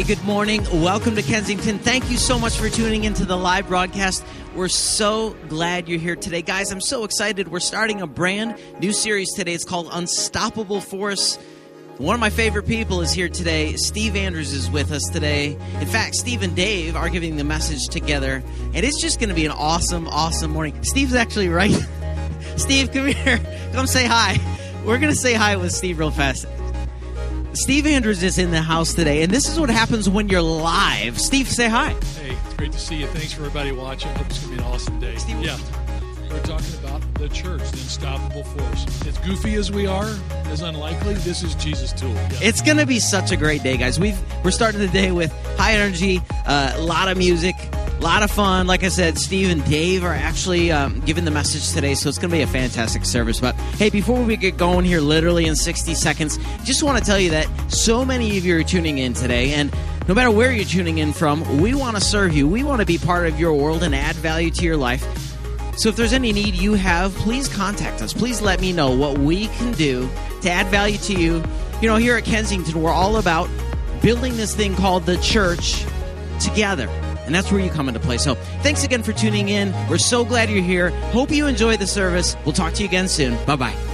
Hey, good morning. Welcome to Kensington. Thank you so much for tuning into the live broadcast. We're so glad you're here today. Guys, I'm so excited. We're starting a brand new series today. It's called Unstoppable Force. One of my favorite people is here today. Steve Andrews is with us today. In fact, Steve and Dave are giving the message together, and it's just going to be an awesome, awesome morning. Steve's actually right. Steve, come here. Come say hi. We're going to say hi with Steve real fast. Steve Andrews is in the house today, and this is what happens when you're live. Steve, say hi. Hey, it's great to see you. Thanks for everybody watching. Hope it's going to be an awesome day. Steve, yeah. We're talking about the church, the unstoppable force. As goofy as we are, as unlikely, this is Jesus' tool. Yeah. It's going to be such a great day, guys. We've we're starting the day with high energy, uh, a lot of music, a lot of fun. Like I said, Steve and Dave are actually um, giving the message today, so it's going to be a fantastic service. But hey, before we get going here, literally in 60 seconds, just want to tell you that so many of you are tuning in today, and no matter where you're tuning in from, we want to serve you. We want to be part of your world and add value to your life. So if there's any need you have, please contact us. Please let me know what we can do to add value to you. You know, here at Kensington, we're all about building this thing called the church together. And that's where you come into play. So thanks again for tuning in. We're so glad you're here. Hope you enjoy the service. We'll talk to you again soon. Bye bye.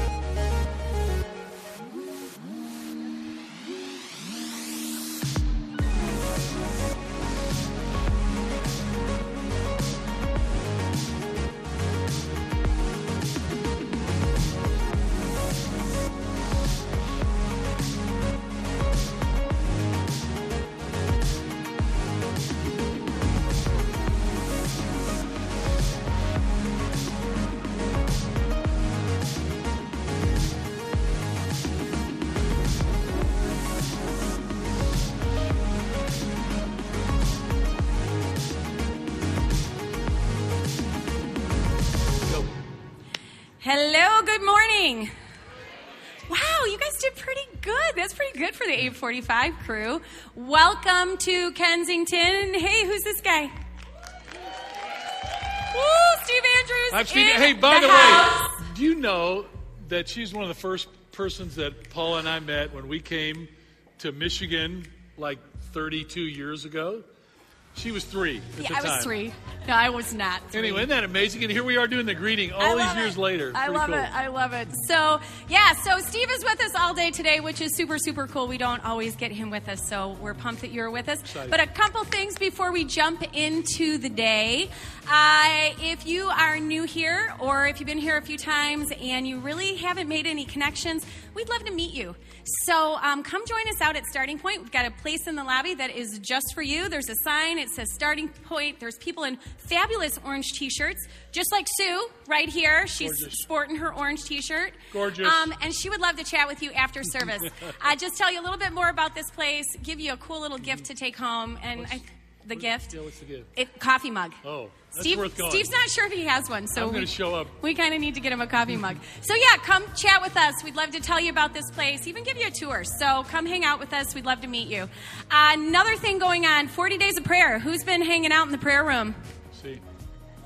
45 crew. Welcome to Kensington. Hey, who's this guy? Woo, Steve Andrews. I'm Steve. hey, by the, the way, do you know that she's one of the first persons that Paul and I met when we came to Michigan like 32 years ago? She was three at Yeah, I was three. No, I was not. Three. Anyway, isn't that amazing? And here we are doing the greeting all these years it. later. I Pretty love cool. it. I love it. So, yeah, so Steve is with us all day today, which is super, super cool. We don't always get him with us, so we're pumped that you're with us. Excited. But a couple things before we jump into the day. Uh, if you are new here, or if you've been here a few times and you really haven't made any connections, we'd love to meet you. So um, come join us out at Starting Point. We've got a place in the lobby that is just for you. There's a sign. It says Starting Point. There's people in fabulous orange T-shirts, just like Sue right here. She's Gorgeous. sporting her orange T-shirt. Gorgeous. Um, and she would love to chat with you after service. uh, just tell you a little bit more about this place. Give you a cool little gift to take home, and I, the gift. Yeah, what's the gift? It, coffee mug. Oh, that's Steve, worth going. Steve's not sure if he has one, so I'm gonna show up. We kind of need to get him a coffee mug. So yeah, come chat with us. We'd love to tell you about this place, even give you a tour. So come hang out with us. We'd love to meet you. Uh, another thing going on: 40 days of prayer. Who's been hanging out in the prayer room? See,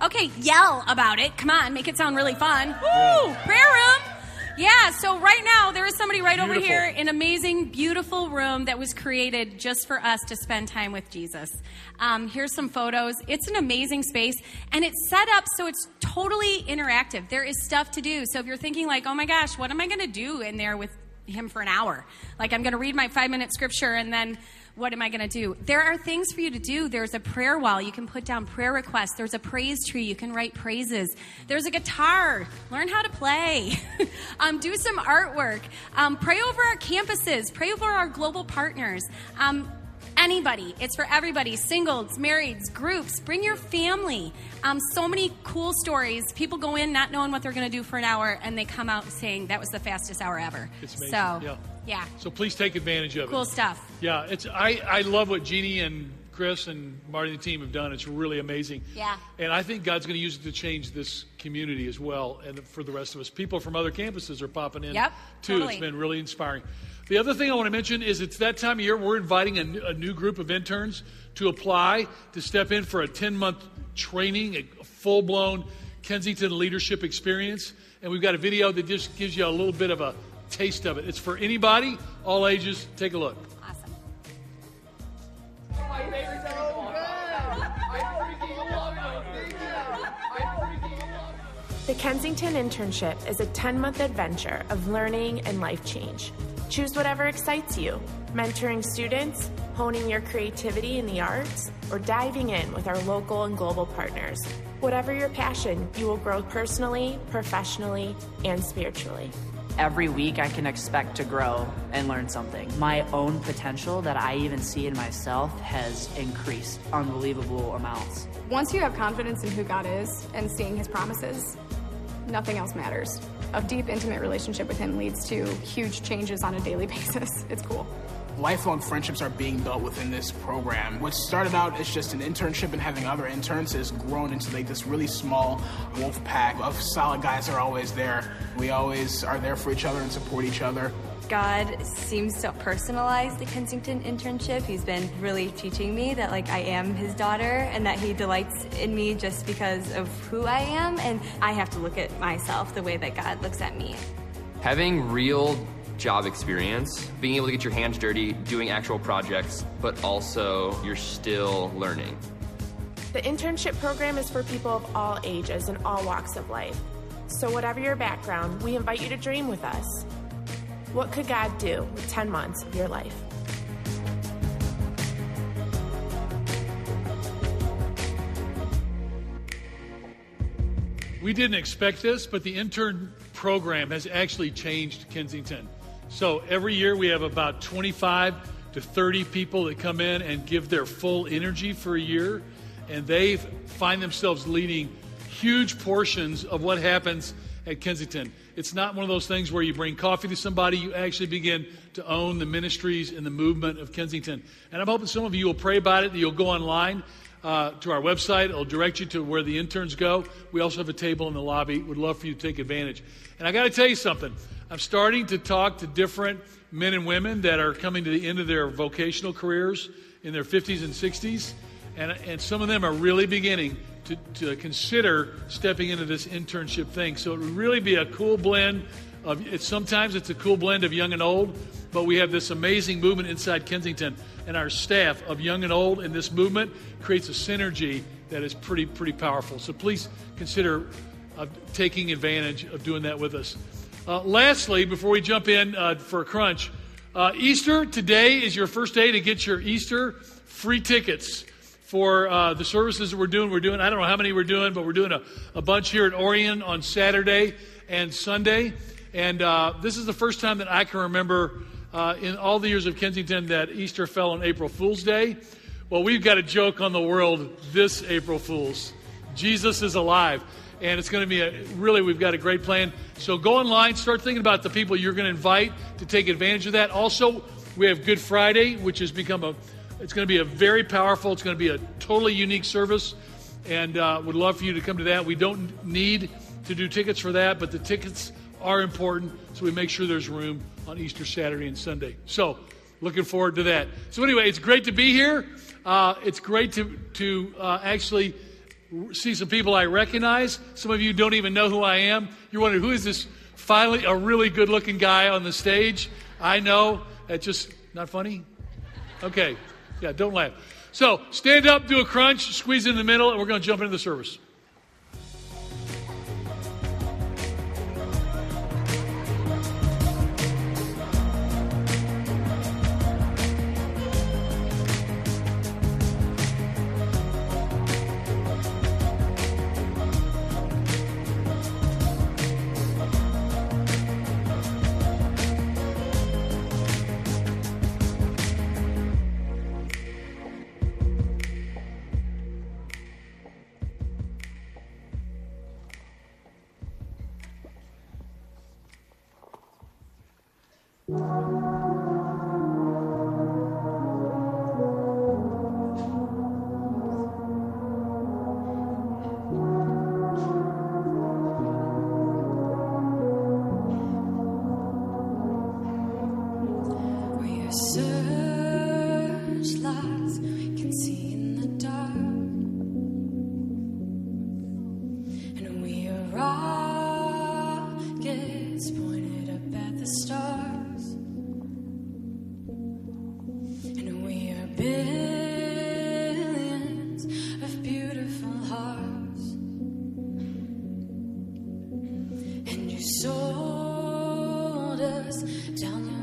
Okay, yell about it. Come on, make it sound really fun. Woo! Prayer room. Yeah, so right now there is somebody right over here, an amazing, beautiful room that was created just for us to spend time with Jesus. Um, here's some photos. It's an amazing space, and it's set up so it's totally interactive. There is stuff to do. So if you're thinking like, oh my gosh, what am I going to do in there with him for an hour? Like I'm going to read my five minute scripture and then what am I going to do? There are things for you to do. There's a prayer wall. You can put down prayer requests. There's a praise tree. You can write praises. There's a guitar. Learn how to play. um, do some artwork. Um, pray over our campuses. Pray over our global partners. Um, anybody. It's for everybody singles, marrieds, groups. Bring your family. Um, so many cool stories. People go in not knowing what they're going to do for an hour, and they come out saying that was the fastest hour ever. So, Yeah. Yeah, so please take advantage of it. cool stuff. Yeah, it's I, I love what Jeannie and Chris and Marty and the team have done. It's really amazing. Yeah. And I think God's going to use it to change this community as well and for the rest of us. People from other campuses are popping in Yep, too. totally. It's been really inspiring. The other thing I want to mention is it's that time of year we're inviting a, new- a new group of interns to apply to step in for a 10 month training, a full blown Kensington leadership experience. And we've got a video that just gives you a little bit of a taste of it. It's for anybody, all ages. Take a look. Awesome. The Kensington Internship is a 10 month adventure of learning and life change. Choose whatever excites you mentoring students, honing your creativity in the arts, or diving in with our local and global partners. Whatever your passion, you will grow personally, professionally, and spiritually. Every week, I can expect to grow and learn something. My own potential that I even see in myself has increased unbelievable amounts. Once you have confidence in who God is and seeing His promises, nothing else matters. A deep, intimate relationship with Him leads to huge changes on a daily basis. It's cool. Lifelong friendships are being built within this program. What started out as just an internship and having other interns has grown into like this really small wolf pack of solid guys that are always there. We always are there for each other and support each other. God seems to personalize the Kensington internship. He's been really teaching me that like I am his daughter and that he delights in me just because of who I am and I have to look at myself the way that God looks at me. Having real job experience, being able to get your hands dirty, doing actual projects, but also you're still learning. The internship program is for people of all ages and all walks of life. So, whatever your background, we invite you to dream with us. What could God do with 10 months of your life? We didn't expect this, but the intern program has actually changed Kensington. So every year we have about 25 to 30 people that come in and give their full energy for a year, and they find themselves leading huge portions of what happens at Kensington. It's not one of those things where you bring coffee to somebody, you actually begin to own the ministries and the movement of Kensington. And I'm hoping some of you will pray about it, that you'll go online uh, to our website. It'll direct you to where the interns go. We also have a table in the lobby. Would love for you to take advantage. And I got to tell you something. I'm starting to talk to different men and women that are coming to the end of their vocational careers in their 50s and 60s. And, and some of them are really beginning to, to consider stepping into this internship thing. So it would really be a cool blend of it's sometimes it's a cool blend of young and old, but we have this amazing movement inside Kensington and our staff of young and old and this movement creates a synergy that is pretty pretty powerful. So please consider uh, taking advantage of doing that with us. Uh, lastly, before we jump in uh, for a crunch, uh, Easter today is your first day to get your Easter free tickets for uh, the services that we're doing. We're doing, I don't know how many we're doing, but we're doing a, a bunch here at Orion on Saturday and Sunday. And uh, this is the first time that I can remember uh, in all the years of Kensington that Easter fell on April Fool's Day. Well, we've got a joke on the world this April Fool's. Jesus is alive. And it's going to be a really, we've got a great plan. So go online, start thinking about the people you're going to invite to take advantage of that. Also, we have Good Friday, which has become a it's going to be a very powerful, it's going to be a totally unique service, and uh, would love for you to come to that. We don't need to do tickets for that, but the tickets are important, so we make sure there's room on Easter Saturday and Sunday. So, looking forward to that. So, anyway, it's great to be here. Uh, it's great to, to uh, actually see some people I recognize. Some of you don't even know who I am. You're wondering, who is this finally a really good looking guy on the stage? I know. That's just not funny? Okay. Yeah, don't laugh. So stand up, do a crunch, squeeze in the middle, and we're going to jump into the service. Tell me.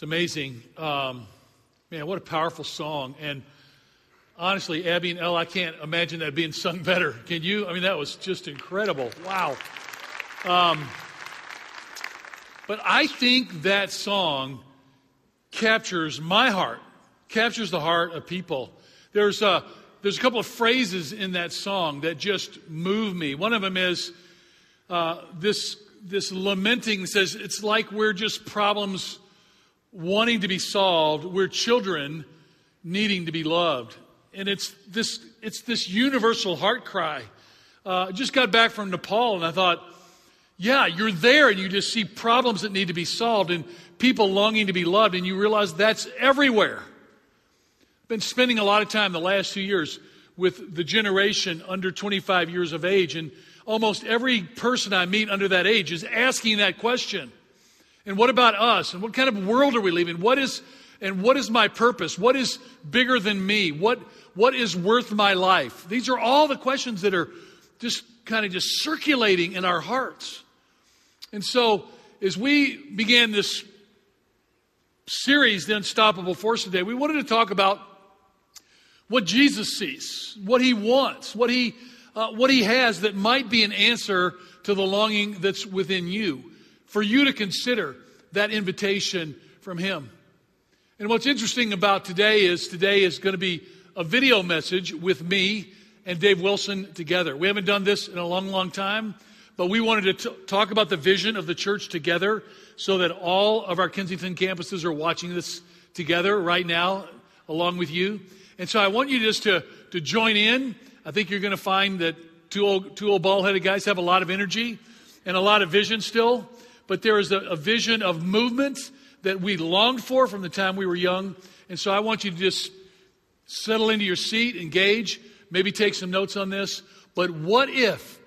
It's amazing. Um, man, what a powerful song. And honestly, Abby and Ella, I can't imagine that being sung better. Can you? I mean, that was just incredible. Wow. Um, but I think that song captures my heart, captures the heart of people. There's a, there's a couple of phrases in that song that just move me. One of them is uh, this, this lamenting says, it's like we're just problems wanting to be solved. We're children needing to be loved. And it's this, it's this universal heart cry. Uh, I just got back from Nepal and I thought, yeah, you're there and you just see problems that need to be solved and people longing to be loved, and you realize that's everywhere. I've been spending a lot of time the last two years with the generation under 25 years of age, and almost every person I meet under that age is asking that question. And what about us? And what kind of world are we living? What is and what is my purpose? What is bigger than me? What what is worth my life? These are all the questions that are just kind of just circulating in our hearts. And so as we began this series, The Unstoppable Force today, we wanted to talk about what Jesus sees, what he wants, what he, uh, what he has that might be an answer to the longing that's within you, for you to consider that invitation from him. And what's interesting about today is today is going to be a video message with me and Dave Wilson together. We haven't done this in a long, long time, but we wanted to t- talk about the vision of the church together so that all of our Kensington campuses are watching this together right now along with you. And so I want you just to, to join in. I think you're going to find that two old, two old bald headed guys have a lot of energy and a lot of vision still, but there is a, a vision of movement that we longed for from the time we were young. And so I want you to just settle into your seat, engage, maybe take some notes on this. But what if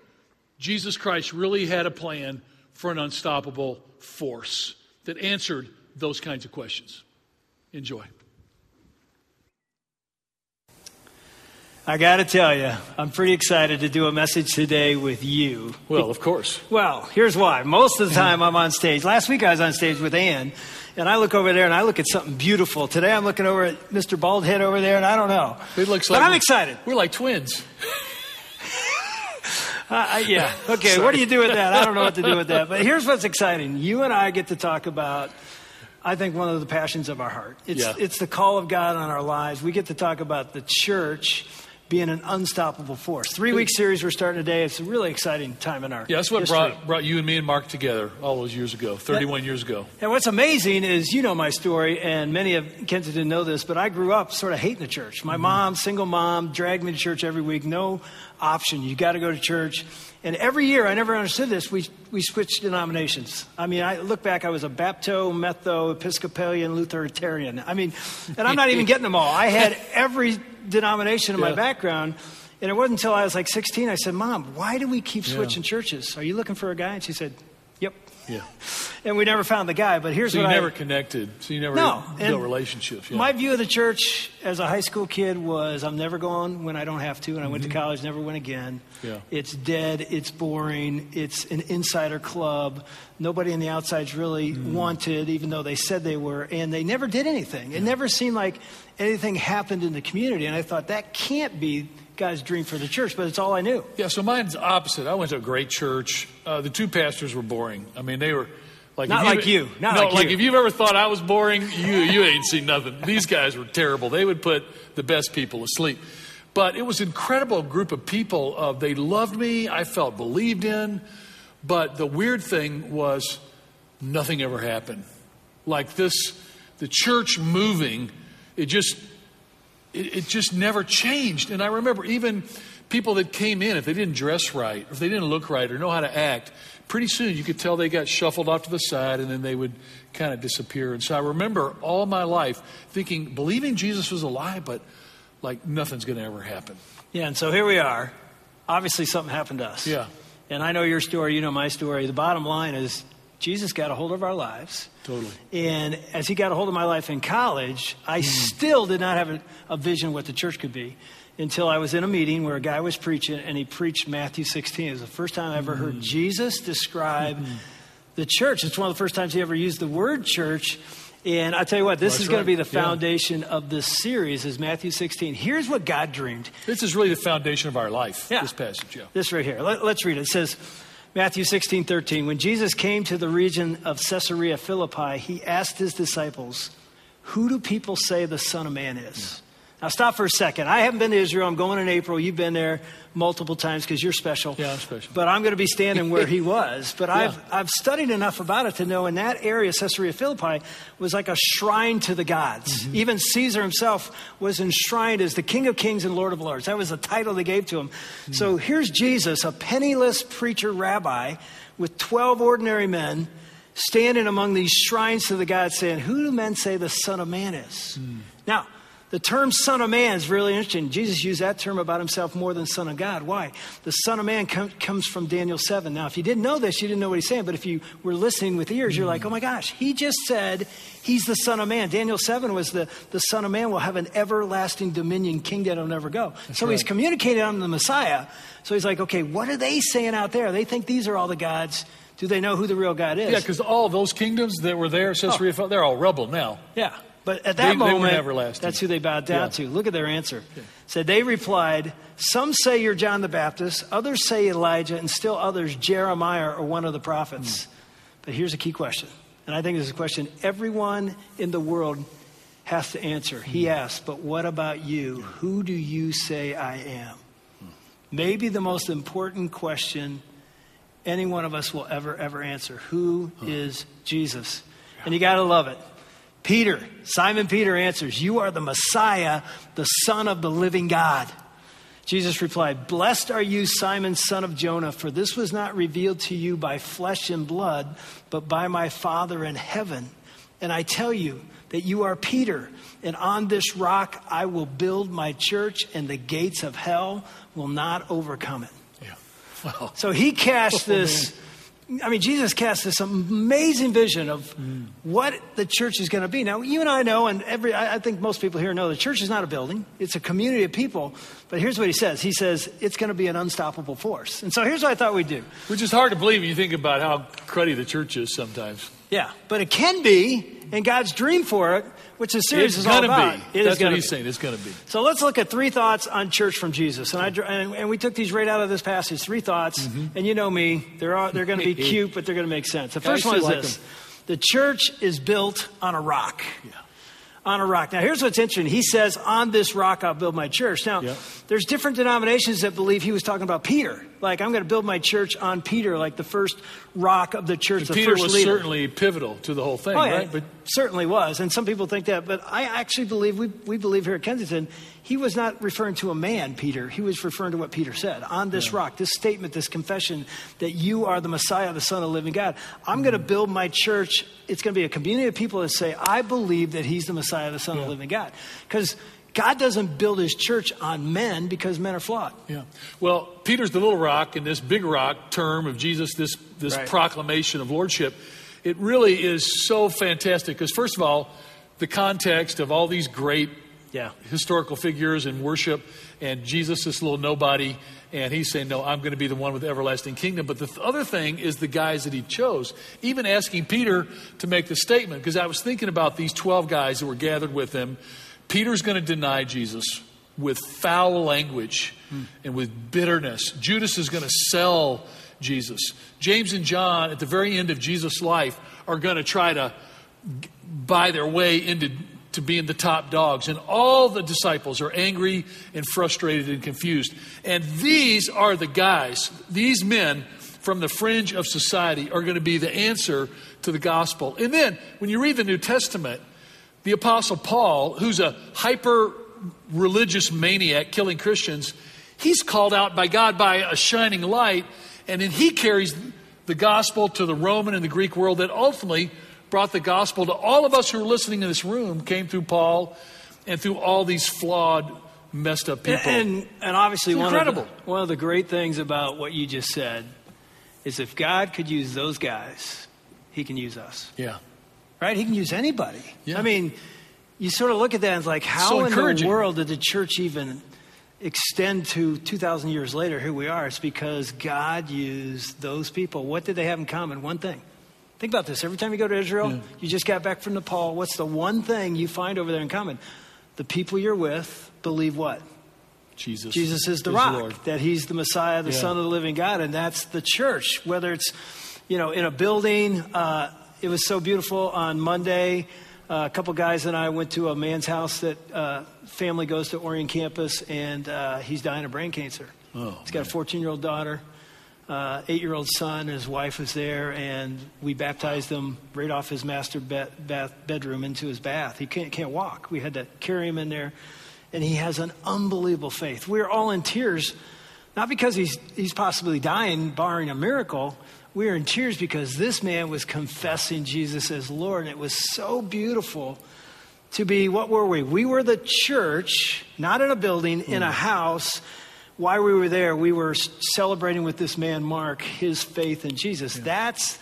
Jesus Christ really had a plan for an unstoppable force that answered those kinds of questions? Enjoy. I got to tell you, I'm pretty excited to do a message today with you. Well, of course. Well, here's why. Most of the time I'm on stage. Last week I was on stage with Ann, and I look over there and I look at something beautiful. Today I'm looking over at Mr. Baldhead over there, and I don't know. It looks like. but I'm excited. We're like twins. Uh, yeah. Okay. What do you do with that? I don't know what to do with that. But here's what's exciting. You and I get to talk about, I think, one of the passions of our heart. It's, Yeah. it's the call of God on our lives. We get to talk about the church being an unstoppable force. Three week series we're starting today. It's a really exciting time in our Yeah, that's what history. brought, brought you and me and Mark together all those years ago, 31 years ago. And what's amazing is, you know my story, and many of Kensington know this, but I grew up sort of hating the church. My mm-hmm. mom, single mom, dragged me to church every week. No option. You got to go to church. And every year, I never understood this. We we switched denominations. I mean, I look back. I was a Bapto, Metho, Episcopalian, Lutheritarian. I mean, and I'm not even getting them all. I had every denomination in my background. And it wasn't until I was like 16, I said, Mom, why do we keep Yeah. switching churches? Are you looking for a guy? And she said. Yeah. And we never found the guy. But here's So what I never connected. So you never no built relationships. Yeah. My view of the church as a high school kid was I'm never going when I don't have to, and I went to Mm-hmm. college, never went again. Yeah. It's dead. It's boring. It's an insider club. Nobody on the outside's really Mm. wanted, even though they said they were, and they never did anything. It never seemed like anything happened in the community, and I thought that can't be God's dream for the church, but it's all I knew. Yeah, so mine's opposite. I went to a great church. Uh, the two pastors were boring. I mean, they were like Not if like you. Not no, like you. if you've ever thought I was boring, you you ain't seen nothing. These guys were terrible. They would put the best people asleep. But it was an incredible group of people. Uh, they loved me. I felt believed in. But the weird thing was, nothing ever happened. Like this, the church moving, it just it, it just never changed. And I remember even people that came in, if they didn't dress right, or if they didn't look right or know how to act, pretty soon you could tell they got shuffled off to the side and then they would kind of disappear. And so I remember all my life thinking, believing Jesus was alive, but like nothing's going to ever happen. Yeah, and so here we are. Obviously, something happened to us. Yeah. And I know your story, you know my story. The bottom line is Jesus got a hold of our lives. Totally. And as he got a hold of my life in college, I hmm. still did not have a, a vision of what the church could be until I was in a meeting where a guy was preaching and he preached Matthew 16. It was the first time I ever heard hmm. Jesus describe hmm. the church. It's one of the first times he ever used the word church. And I tell you what, this is going right. to be the Yeah. foundation of this series is Matthew 16. Here's what God dreamed. This is really the foundation of our life, Yeah. this passage, yeah. This right here. Let, us read it. It says, Matthew 16, 13. When Jesus came to the region of Caesarea Philippi, he asked his disciples, Who do people say the Son of Man is? Now, stop for a second. I haven't been to Israel. I'm going in April. You've been there multiple times because you're special. Yeah, I'm special. But I'm going to be standing where he was. But I've, I've studied enough about it to know in that area, Caesarea Philippi was like a shrine to the gods. Mm-hmm. Even Caesar himself was enshrined as the King of Kings and Lord of Lords. That was the title they gave to him. Mm-hmm. So here's Jesus, a penniless preacher rabbi with 12 ordinary men standing among these shrines to the gods saying, Who do men say the Son of Man is? Hmm. Now, the term Son of Man is really interesting. Jesus used that term about himself more than Son of God. Why? The Son of Man com- comes from Daniel 7. Now, if you didn't know this, you didn't know what he's saying. But if you were listening with ears, you're like, oh my gosh, he just said he's the Son of Man. Daniel 7 was the, the Son of Man will have an everlasting dominion, kingdom that'll never go. so he's right. communicating on the Messiah. So he's like, okay, what are they saying out there? They think these are all the gods Do they know who the real God is? Yeah, because all those kingdoms that were there, Caesarea, oh. they're all rubble now. Yeah. But at that they, moment, they that's who they bowed down yeah. to. Look at their answer. Yeah. Said they replied, "Some say you're John the Baptist, others say Elijah, and still others Jeremiah or one of the prophets." Mm. But here's a key question, and I think this is a question everyone in the world has to answer. Mm. He asked, "But what about you? Who do you say I am?" Mm. Maybe the most important question any one of us will ever ever answer. Who is Jesus? And you got to love it. Peter, Simon Peter answers, You are the Messiah, the Son of the living God. Jesus replied, Blessed are you, Simon, son of Jonah, for this was not revealed to you by flesh and blood, but by my Father in heaven. And I tell you that you are Peter, and on this rock I will build my church, and the gates of hell will not overcome it. Yeah. Wow. So he cast oh, this I mean, Jesus cast this amazing vision of mm. what the church is going to be. Now, you and I know, and every, I think most people here know, the church is not a building, it's a community of people. But here's what he says He says it's going to be an unstoppable force. And so here's what I thought we'd do. Which is hard to believe when you think about how cruddy the church is sometimes. Yeah, but it can be, and God's dream for it which the series it's is all about. Be. It That's what he's be. saying. It's going to be. So let's look at three thoughts on church from Jesus, and I and, and we took these right out of this passage. Three thoughts, mm-hmm. and you know me, they're they're going to be cute, but they're going to make sense. The first one is like this: them. the church is built on a rock. Yeah on a rock. Now, here's what's interesting. He says, On this rock I'll build my church. Now, yep. there's different denominations that believe he was talking about Peter. Like, I'm going to build my church on Peter, like the first rock of the church, the Peter first was leader. certainly pivotal to the whole thing, oh, yeah, right? But certainly was. And some people think that. But I actually believe, we, we believe here at Kensington, he was not referring to a man, Peter. He was referring to what Peter said. On this yeah. rock, this statement, this confession that you are the Messiah, the Son of the living God. I'm mm going to build my church. It's going to be a community of people that say, I believe that he's the Messiah, the Son yeah. of the living God. Because God doesn't build his church on men because men are flawed. Yeah. Well, Peter's the little rock, and this big rock term of Jesus, this, this right. proclamation of lordship, it really is so fantastic because, first of all, the context of all these great yeah. historical figures and worship, and Jesus, this little nobody, and he's saying, No, I'm going to be the one with the everlasting kingdom. But the th- other thing is the guys that he chose. Even asking Peter to make the statement, because I was thinking about these 12 guys that were gathered with him. Peter's going to deny Jesus with foul language hmm. and with bitterness. Judas is going to sell Jesus. James and John, at the very end of Jesus' life, are going to try to buy their way into to being the top dogs. And all the disciples are angry and frustrated and confused. And these are the guys, these men from the fringe of society are going to be the answer to the gospel. And then when you read the New Testament, the Apostle Paul, who's a hyper religious maniac killing Christians, he's called out by God by a shining light, and then he carries the gospel to the Roman and the Greek world that ultimately brought the gospel to all of us who are listening in this room came through Paul and through all these flawed, messed up people. And, and obviously, one of, the, one of the great things about what you just said is if God could use those guys, he can use us. Yeah. Right? He can use anybody. Yeah. I mean, you sort of look at that and it's like, how so in the world did the church even extend to 2,000 years later? Here we are. It's because God used those people. What did they have in common? One thing Think about this. Every time you go to Israel, yeah. you just got back from Nepal. What's the one thing you find over there in common? The people you're with believe what? Jesus. Jesus is the is rock. Lord. That he's the Messiah, the yeah. Son of the living God, and that's the church. Whether it's, you know, in a building. Uh, it was so beautiful on Monday. Uh, a couple guys and I went to a man's house that uh, family goes to Orion campus, and uh, he's dying of brain cancer. Oh, he's got man. a 14 year old daughter uh, eight year old son and his wife was there, and we baptized him right off his master be- bath bedroom into his bath. He can't, can't walk. We had to carry him in there, and he has an unbelievable faith. We are all in tears, not because he's, he's possibly dying, barring a miracle. We are in tears because this man was confessing Jesus as Lord, and it was so beautiful to be what were we? We were the church, not in a building, in a hmm. house while we were there, we were celebrating with this man, Mark, his faith in Jesus. Yeah. That's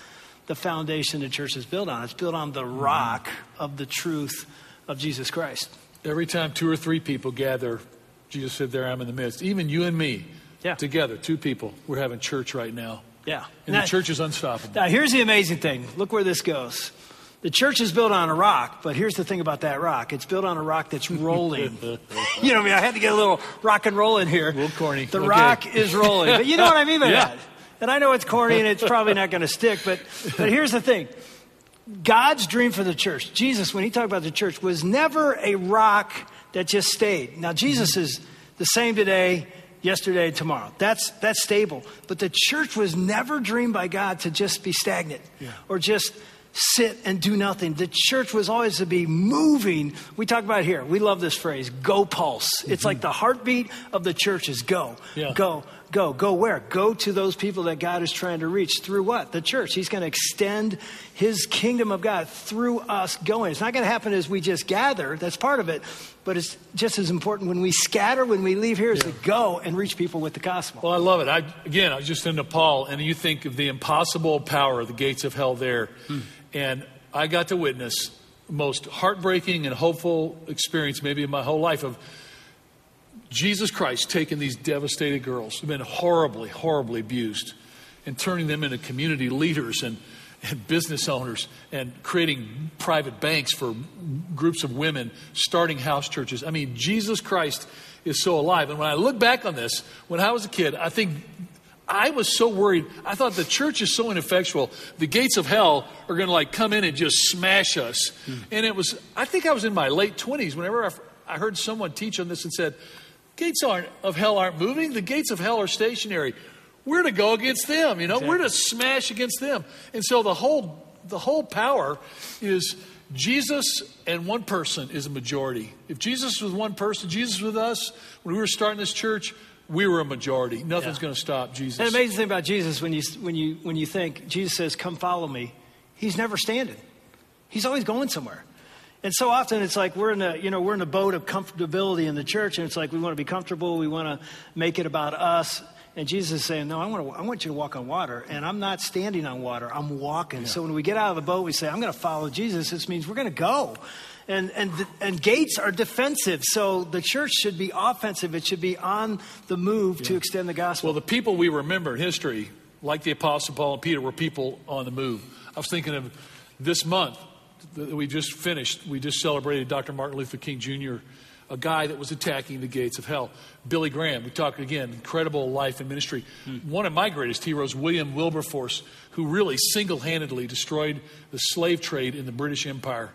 the foundation the church is built on. It's built on the hmm. rock of the truth of Jesus Christ. Every time two or three people gather, Jesus said, There I am in the midst. Even you and me yeah. together, two people, we're having church right now. Yeah. And Now- the church is unstoppable. Now, here's the amazing thing. Look where this goes. The church is built on a rock, but here's the thing about that rock. It's built on a rock that's rolling. you know what I mean? I had to get a little rock and roll in here. A little corny. The Okay. rock is rolling. But you know what I mean by Yeah. that. And I know it's corny and it's probably not going to stick, but, but here's the thing. God's dream for the church, Jesus, when he talked about the church, was never a rock that just stayed. Now, Jesus is the same today, yesterday, tomorrow. That's, that's stable. But the church was never dreamed by God to just be stagnant or just sit and do nothing. The church was always to be moving. We talk about here. We love this phrase, go pulse. It's mm-hmm. like the heartbeat of the church is go, Yeah. go, go. Go where? Go to those people that God is trying to reach through what? The church. He's going to extend his kingdom of God through us going. It's not going to happen as we just gather. That's part of it. But it's just as important when we scatter, when we leave here, is to go and reach people with the gospel. Well, I love it. I, again, I was just in Nepal, and you think of the impossible power of the gates of hell there. Hmm. And I got to witness most heartbreaking and hopeful experience, maybe in my whole life, of Jesus Christ taking these devastated girls who've been horribly, horribly abused and turning them into community leaders and, and business owners and creating private banks for groups of women, starting house churches. I mean, Jesus Christ is so alive. And when I look back on this, when I was a kid, I think I was so worried. I thought the church is so ineffectual. The gates of hell are going to like come in and just smash us. Hmm. And it was, I think I was in my late 20s whenever I, I heard someone teach on this and said, gates aren't, of hell aren't moving. The gates of hell are stationary. We're to go against them, you know, we're to smash against them. And so the whole, the whole power is Jesus and one person is a majority. If Jesus was one person, Jesus was with us, when we were starting this church, we were a majority. Nothing's Yeah. going to stop Jesus. And the amazing thing about Jesus, when you, when, you, when you think Jesus says, Come follow me, he's never standing. He's always going somewhere. And so often it's like we're in a, you know, we're in a boat of comfortability in the church, and it's like we want to be comfortable, we want to make it about us. And Jesus is saying, No, I want, to, I want you to walk on water. And I'm not standing on water, I'm walking. So when we get out of the boat, we say, I'm going to follow Jesus. This means we're going to go. And, and, and gates are defensive. So the church should be offensive. It should be on the move to extend the gospel. Well, the people we remember in history, like the Apostle Paul and Peter, were people on the move. I was thinking of this month that we just finished. We just celebrated Dr. Martin Luther King Jr., a guy that was attacking the gates of hell. Billy Graham, we talked again, incredible life and ministry. One of my greatest heroes, William Wilberforce, who really single handedly destroyed the slave trade in the British Empire.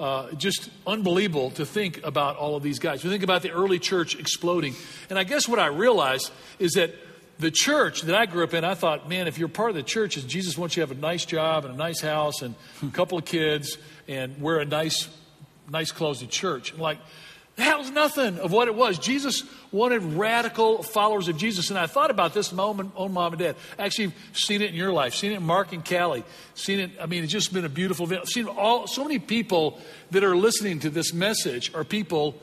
Uh, just unbelievable to think about all of these guys. We think about the early church exploding. And I guess what I realized is that the church that I grew up in, I thought, man, if you're part of the church, Jesus wants you to have a nice job and a nice house and a couple of kids and wear a nice, nice clothes to church. And like, that was nothing of what it was. Jesus wanted radical followers of Jesus. And I thought about this my own, mom and dad. Actually, seen it in your life, seen it in Mark and Callie, seen it. I mean, it's just been a beautiful event. Seen all, so many people that are listening to this message are people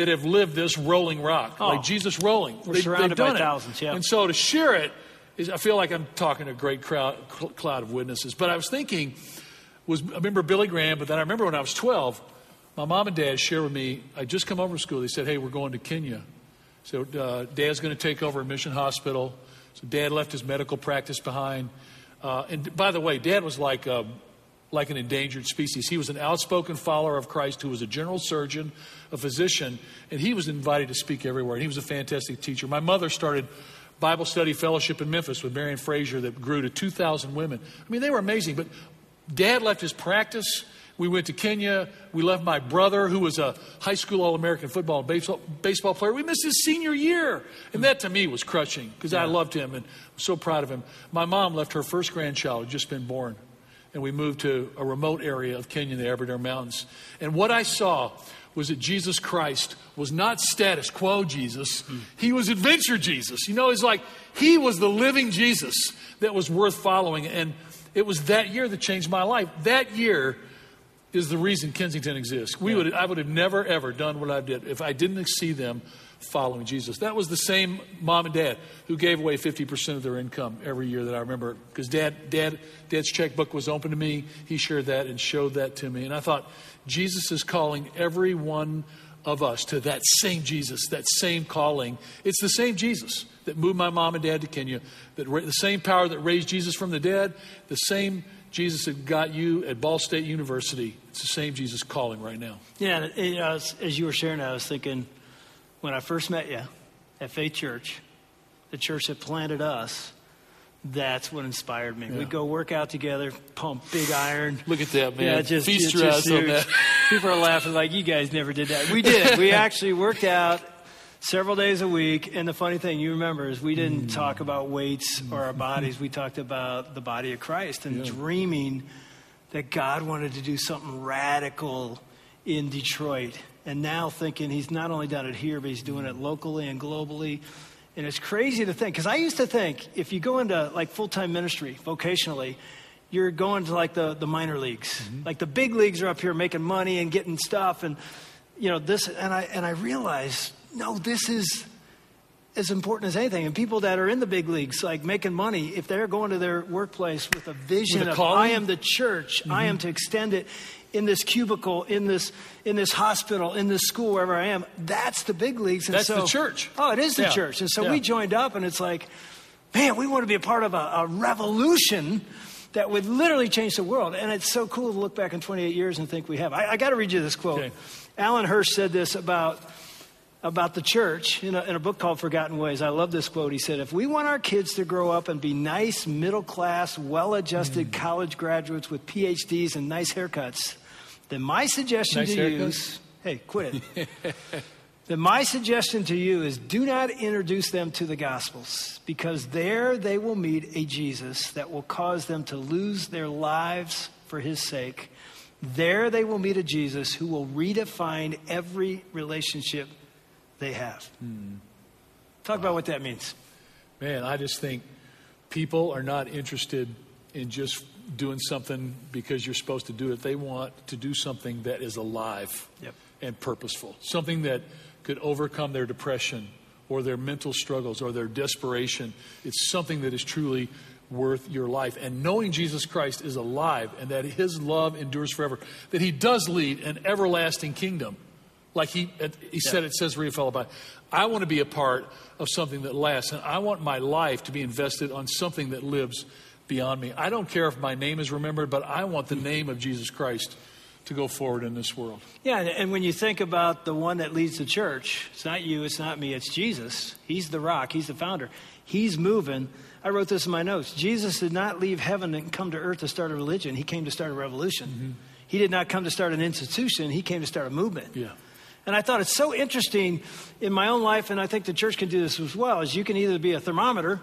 that have lived this rolling rock, Oh. like Jesus rolling. We're They- surrounded they've done by it. thousands, yeah. And so to share it is, I feel like I'm talking to a great crowd, cl- cloud of witnesses. But I was thinking, was I remember Billy Graham, but then I remember when I was 12, my mom and dad shared with me. I just come over from school. They said, "Hey, we're going to Kenya." So uh, Dad's going to take over a mission hospital. So Dad left his medical practice behind. Uh, and by the way, Dad was like um, like an endangered species. He was an outspoken follower of Christ who was a general surgeon, a physician, and he was invited to speak everywhere. And he was a fantastic teacher. My mother started Bible study fellowship in Memphis with Marion Fraser that grew to 2,000 women. I mean, they were amazing. But Dad left his practice. We went to Kenya. We left my brother, who was a high school All American football and baseball, baseball player. We missed his senior year. And that to me was crushing because I loved him and was so proud of him. My mom left her first grandchild, had just been born. And we moved to a remote area of Kenya, the Aberdare Mountains. And what I saw was that Jesus Christ was not status quo Jesus, he was adventure Jesus. You know, it's like he was the living Jesus that was worth following. And it was that year that changed my life. That year is the reason Kensington exists. We would, I would have never, ever done what I did if I didn't see them following Jesus. That was the same mom and dad who gave away 50% of their income every year that I remember. Because dad, dad, dad's checkbook was open to me. He shared that and showed that to me. And I thought, Jesus is calling every one of us to that same Jesus, that same calling. It's the same Jesus that moved my mom and dad to Kenya, that ra- the same power that raised Jesus from the dead, the same Jesus that got you at Ball State University, it's the same Jesus calling right now. Yeah, you know, as, as you were sharing, I was thinking when I first met you at Faith Church, the church that planted us, that's what inspired me. Yeah. We'd go work out together, pump big iron. Look at that, man. Yeah, just, Feast your ass on that. People are laughing like, you guys never did that. We did. We actually worked out several days a week. And the funny thing you remember is we didn't Mm. talk about weights or our bodies. We talked about the body of Christ and dreaming that God wanted to do something radical in Detroit. And now thinking he's not only done it here, but he's doing it locally and globally. And it's crazy to think, because I used to think if you go into like full time ministry vocationally, you're going to like the, the minor leagues. Mm-hmm. Like the big leagues are up here making money and getting stuff. And, you know, this, and I, and I realized, no, this is as important as anything. And people that are in the big leagues, like making money, if they're going to their workplace with a vision With a of? I am the church, I mm-hmm. am to extend it in this cubicle, in this in this hospital, in this school, wherever I am, that's the big leagues. And That's so, the church. Oh, it is the Yeah. church. And so Yeah. we joined up, and it's like, man, we want to be a part of a, a revolution that would literally change the world. And it's so cool to look back in 28 years and think we have. I, I got to read you this quote. Okay. Alan Hirsch said this about about the church in a, in a book called Forgotten Ways. I love this quote. He said, If we want our kids to grow up and be nice, middle class, well adjusted Hmm. college graduates with PhDs and nice haircuts, then my suggestion Nice to you haircuts? is hey, quit it. then my suggestion to you is do not introduce them to the Gospels because there they will meet a Jesus that will cause them to lose their lives for his sake. There they will meet a Jesus who will redefine every relationship they have. Hmm. Talk about what that means. Man, I just think people are not interested in just doing something because you're supposed to do it. They want to do something that is alive Yep. and purposeful, something that could overcome their depression or their mental struggles or their desperation. It's something that is truly worth your life. And knowing Jesus Christ is alive and that his love endures forever, that he does lead an everlasting kingdom. Like he, uh, he said, it says, Philippi, I want to be a part of something that lasts, and I want my life to be invested on something that lives beyond me. I don't care if my name is remembered, but I want the name of Jesus Christ to go forward in this world. Yeah, and- and when you think about the one that leads the church, it's not you, it's not me, it's Jesus. He's the rock, he's the founder. He's moving. I wrote this in my notes. Jesus did not leave heaven and come to earth to start a religion, he came to start a revolution. Mm-hmm. He did not come to start an institution, he came to start a movement. Yeah. And I thought it's so interesting in my own life, and I think the church can do this as well, is you can either be a thermometer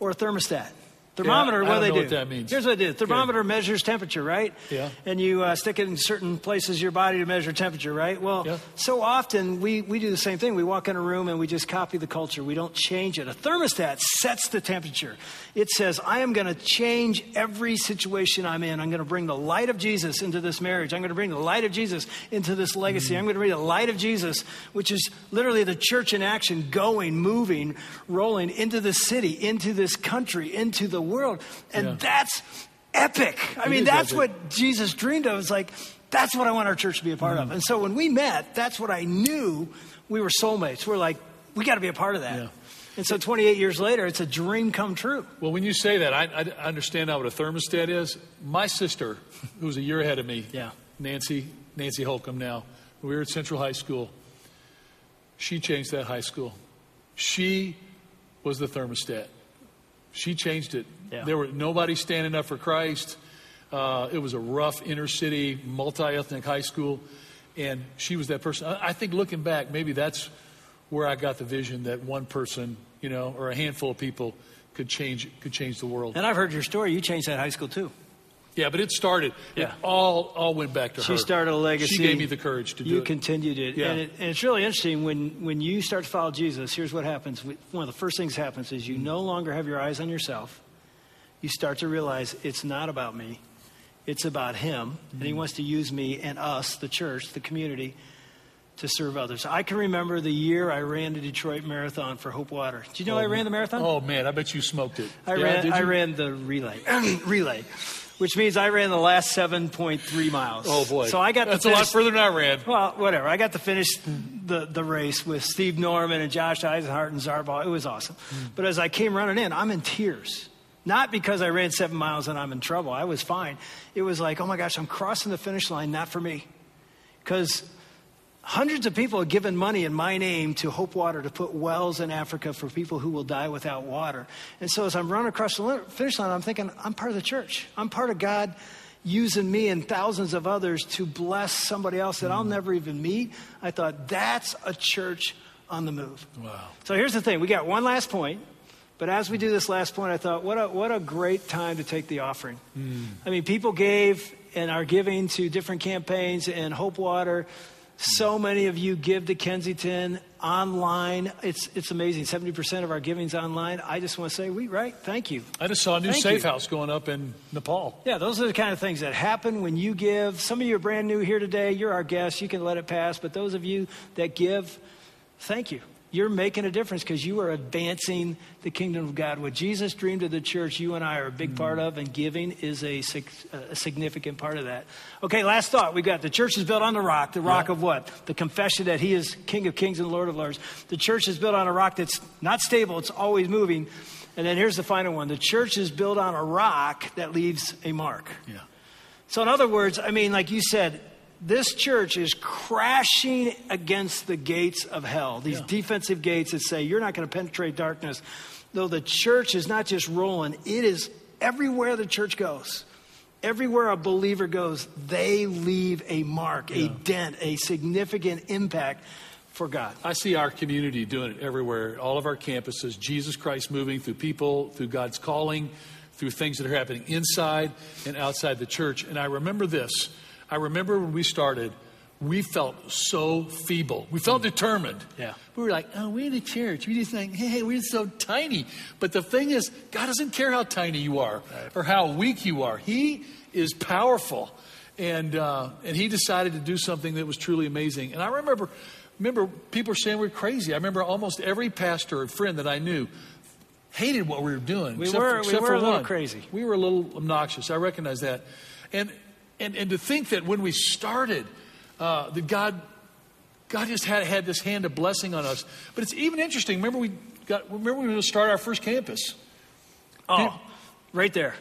or a thermostat. Thermometer, I what do they do? what that means. Here's what they do. Thermometer measures temperature, right? Yeah. And you uh, stick it in certain places of your body to measure temperature, right? Well, Yeah. so often we, we do the same thing. We walk in a room and we just copy the culture. We don't change it. A thermostat sets the temperature. It says, I am going to change every situation I'm in. I'm going to bring the light of Jesus into this marriage. I'm going to bring the light of Jesus into this legacy. I'm going to bring the light of Jesus, which is literally the church in action, going, moving, rolling into the city, into this country, into the world. And Yeah. that's epic. I It mean, that's epic. what Jesus dreamed of. It's like, that's what I want our church to be a part Mm. of. And so when we met, that's what I knew we were soulmates. We're like, we got to be a part of that. Yeah. And so 28 years later, it's a dream come true. Well, when you say that, I, I understand now what a thermostat is. My sister, who's a year ahead of me, Yeah. Nancy, Nancy Holcomb now, we were at Central High School. She changed that high school. She was the thermostat. She changed it. Yeah. There were nobody standing up for Christ. Uh, it was a rough inner city, multi ethnic high school. And she was that person. I, I think looking back, maybe that's where I got the vision that one person, you know, or a handful of people could change could change the world. And I've heard your story. You changed that high school too. Yeah, but it started. Yeah. It all all went back to She her. She started a legacy. She gave me the courage to do you it. You continued it. Yeah. And, it. and it's really interesting when, when you start to follow Jesus, here's what happens. One of the first things happens is you no longer have your eyes on yourself. You start to realize it's not about me, it's about Him. And He Mm-hmm. wants to use me and us, the church, the community, to serve others. I can remember the year I ran the Detroit Marathon for Hope Water. Do you know I ran the marathon? Oh man, I bet you smoked it. I Yeah, ran. I ran the relay. relay. which means I ran the last 7.3 miles. Oh, boy. So I got That's to a lot further than I ran. Well, whatever. I got to finish the, the race with Steve Norman and Josh Eisenhart and Zarbaugh. It was awesome. But as I came running in, I'm in tears. Not because I ran seven miles and I'm in trouble. I was fine. It was like, oh my gosh, I'm crossing the finish line, not for me. Because hundreds of people have given money in my name to Hope Water to put wells in Africa for people who will die without water. And so as I'm running across the finish line, I'm thinking, I'm part of the church. I'm part of God using me and thousands of others to bless somebody else that I'll mm. never even meet. I thought, that's a church on the move. Wow. So here's the thing we got one last point. But as we do this last point, I thought, what a, what a great time to take the offering. Hmm. I mean, people gave and are giving to different campaigns and Hope Water. So many of you give to Kensington online. It's, it's amazing. 70% of our giving's online. I just want to say, we, right? Thank you. I just saw a new Thank safe you. house going up in Nepal. Yeah, those are the kind of things that happen when you give. Some of you are brand new here today. You're our guests. You can let it pass. But those of you that give, thank you. You're making a difference because you are advancing the kingdom of God. What Jesus dreamed of the church, you and I are a big part of, and giving is a, a significant part of that. Okay, last thought. We've got the church is built on the rock. The rock of what? The confession that He is King of Kings and Lord of Lords. The church is built on a rock that's not stable, it's always moving. And then here's the final one the church is built on a rock that leaves a mark. Yeah. So, in other words, I mean, like you said, this church is crashing against the gates of hell, these defensive gates that say you're not going to penetrate darkness. Though the church is not just rolling, it is everywhere the church goes. Everywhere a believer goes, they leave a mark, a dent, a significant impact for God. I see our community doing it everywhere, all of our campuses, Jesus Christ moving through people, through God's calling, through things that are happening inside and outside the church. And I remember this. I remember when we started, we felt so feeble. We felt determined. Yeah. We were like, oh, we're in a church. We just think, hey, we're so tiny. But the thing is, God doesn't care how tiny you are or how weak you are. He is powerful. And, uh, and he decided to do something that was truly amazing. And I remember, remember people were saying we're crazy. I remember almost every pastor or friend that I knew hated what we were doing. We except were- for, we were a little crazy. We were a little obnoxious. I recognize that. And, and, and to think that when we started, uh, that God, God just had, had this hand of blessing on us. But it's even interesting. Remember we got, remember we were going to start our first campus? Oh, right there.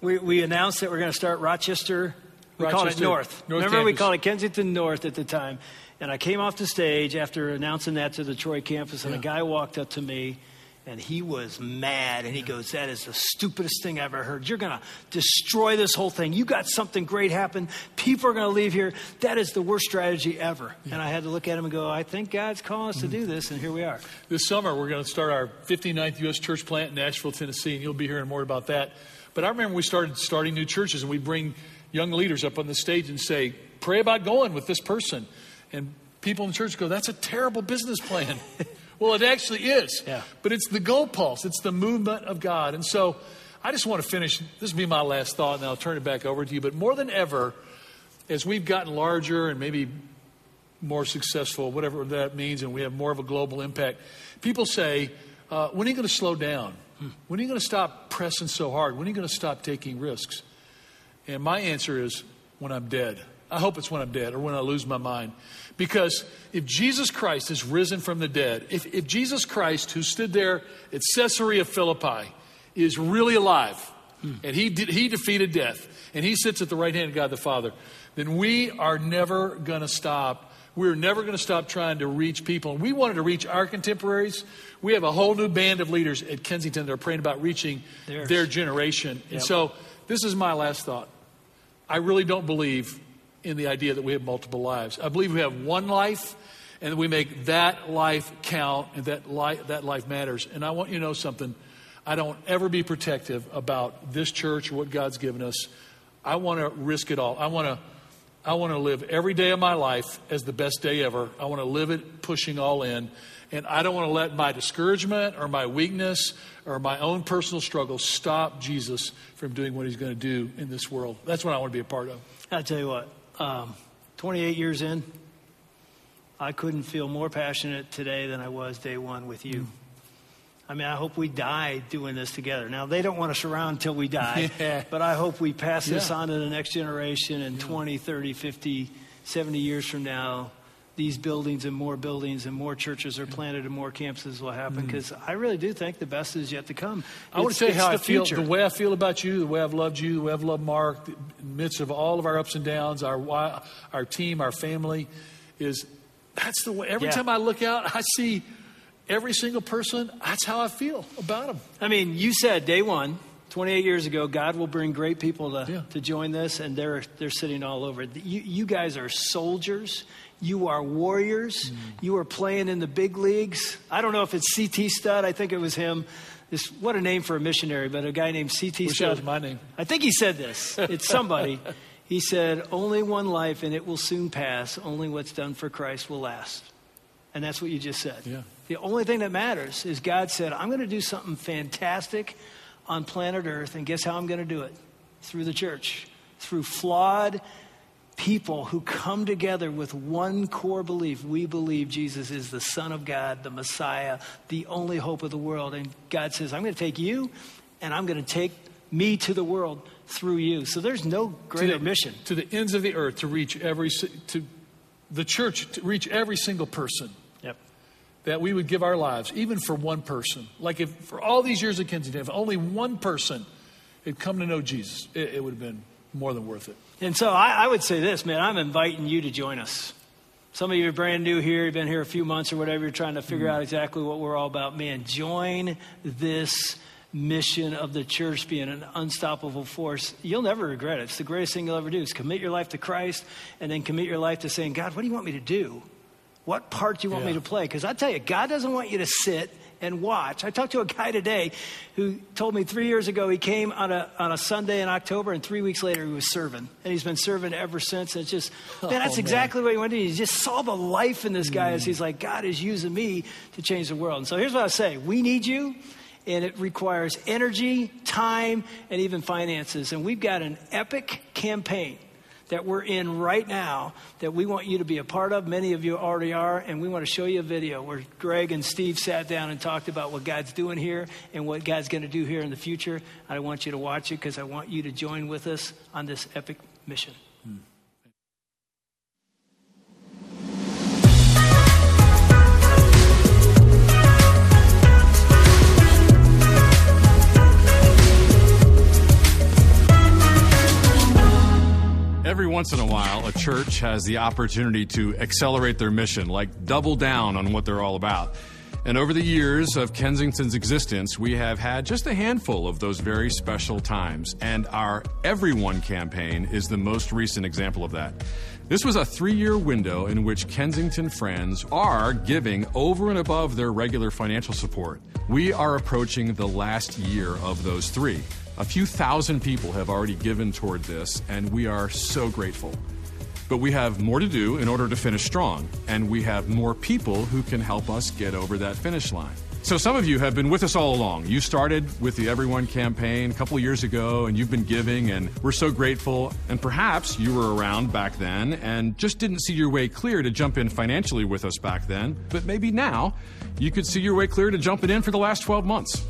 We, we announced that we're going to start Rochester. We called it Rochester, North. North Remember, we called it Kensington North at the time. And I came off the stage after announcing that to the Troy campus, and a guy walked up to me, and he was mad. And he goes, That is the stupidest thing I've ever heard. You're going to destroy this whole thing. You got something great happen. People are going to leave here. That is the worst strategy ever. And I had to look at him and go, I think God's calling us to do mm-hmm. this, and here we are. This summer, we're going to start our 59th U.S. church plant in Nashville, Tennessee, and you'll be hearing more about that. But I remember we started starting new churches, and we bring young leaders up on the stage and say, Pray about going with this person. And people in the church go, That's a terrible business plan. well, it actually is. Yeah. But it's the goalpost, it's the movement of God. And so I just want to finish. This will be my last thought, and I'll turn it back over to you. But more than ever, as we've gotten larger and maybe more successful, whatever that means, and we have more of a global impact. People say, uh, when are you going to slow down? When are you going to stop pressing so hard? When are you going to stop taking risks? And my answer is when I'm dead. I hope it's when I'm dead or when I lose my mind. Because if Jesus Christ is risen from the dead, if, if Jesus Christ, who stood there at Caesarea Philippi, is really alive, hmm. and he, did, he defeated death, and he sits at the right hand of God the Father, then we are never going to stop. We're never going to stop trying to reach people. We wanted to reach our contemporaries. We have a whole new band of leaders at Kensington that are praying about reaching Theirs. their generation. And so this is my last thought. I really don't believe in the idea that we have multiple lives. I believe we have one life and we make that life count and that life, that life matters. And I want you to know something. I don't ever be protective about this church or what God's given us. I want to risk it all. I want to I want to live every day of my life as the best day ever. I want to live it pushing all in. And I don't want to let my discouragement or my weakness or my own personal struggles stop Jesus from doing what he's going to do in this world. That's what I want to be a part of. I tell you what, um, 28 years in, I couldn't feel more passionate today than I was day one with you. I mean, I hope we die doing this together. Now, they don't want us around until we die, Yeah. but I hope we pass this Yeah. on to the next generation and 20, 30, 50, 70 years from now, these buildings and more buildings and more churches are planted and more campuses will happen because I really do think the best is yet to come. Mm. I want to tell you how I feel, future. the way I feel about you, the way I've loved you, the way I've loved Mark, in the midst of all of our ups and downs, our our team, our family, is that's the way. Every Yeah. time I look out, I see every single person. That's how I feel about them. I mean, you said day one, 28 years ago, God will bring great people to, Yeah. to join this, and they're, they're sitting all over. You, you guys are soldiers. You are warriors. Mm. You are playing in the big leagues. I don't know if it's CT Studd. I think it was him. This, what a name for a missionary, but a guy named CT Wish Studd. that was my name. I think he said this. It's somebody. he said, Only one life, and it will soon pass. Only what's done for Christ will last. And that's what you just said. Yeah. The only thing that matters is God said, I'm going to do something fantastic on planet Earth, and guess how I'm going to do it? Through the church, through flawed people who come together with one core belief. We believe Jesus is the Son of God, the Messiah, the only hope of the world. And God says, I'm going to take you, and I'm going to take me to the world through you. So there's no greater to the, mission. to the ends of the earth to reach every to the church to reach every single person. That we would give our lives, even for one person. Like if for all these years at Kensington, if only one person had come to know Jesus, it, it would have been more than worth it. And so I, I would say this, man, I'm inviting you to join us. Some of you are brand new here, you've been here a few months or whatever, you're trying to figure out mm-hmm. exactly what we're all about. Man, join this mission of the church being an unstoppable force. You'll never regret it. It's the greatest thing you'll ever do is commit your life to Christ and then commit your life to saying, God, what do you want me to do? What part do you want me to play? Because I tell you, God doesn't want you to sit and watch. I talked to a guy today who told me three years ago he came on a, on a Sunday in October, and three weeks later he was serving. And he's been serving ever since. And it's just, man, oh, that's Oh, man. exactly what he wanted. He just saw the life in this guy as mm. he's like, God is using me to change the world. And so here's what I say we need you. And it requires energy, time, and even finances. And we've got an epic campaign that we're in right now that we want you to be a part of. Many of you already are, and we want to show you a video where Greg and Steve sat down and talked about what God's doing here and what God's going to do here in the future. I want you to watch it because I want you to join with us on this epic mission. Every once in a while, a church has the opportunity to accelerate their mission, like double down on what they're all about. And over the years of Kensington's existence, we have had just a handful of those very special times. And our Everyone campaign is the most recent example of that. This was a three year window in which Kensington friends are giving over and above their regular financial support. We are approaching the last year of those three. A few thousand people have already given toward this, and we are so grateful. But we have more to do in order to finish strong, and we have more people who can help us get over that finish line. So, some of you have been with us all along. You started with the Everyone campaign a couple years ago, and you've been giving, and we're so grateful. And perhaps you were around back then and just didn't see your way clear to jump in financially with us back then. But maybe now you could see your way clear to jumping in for the last 12 months.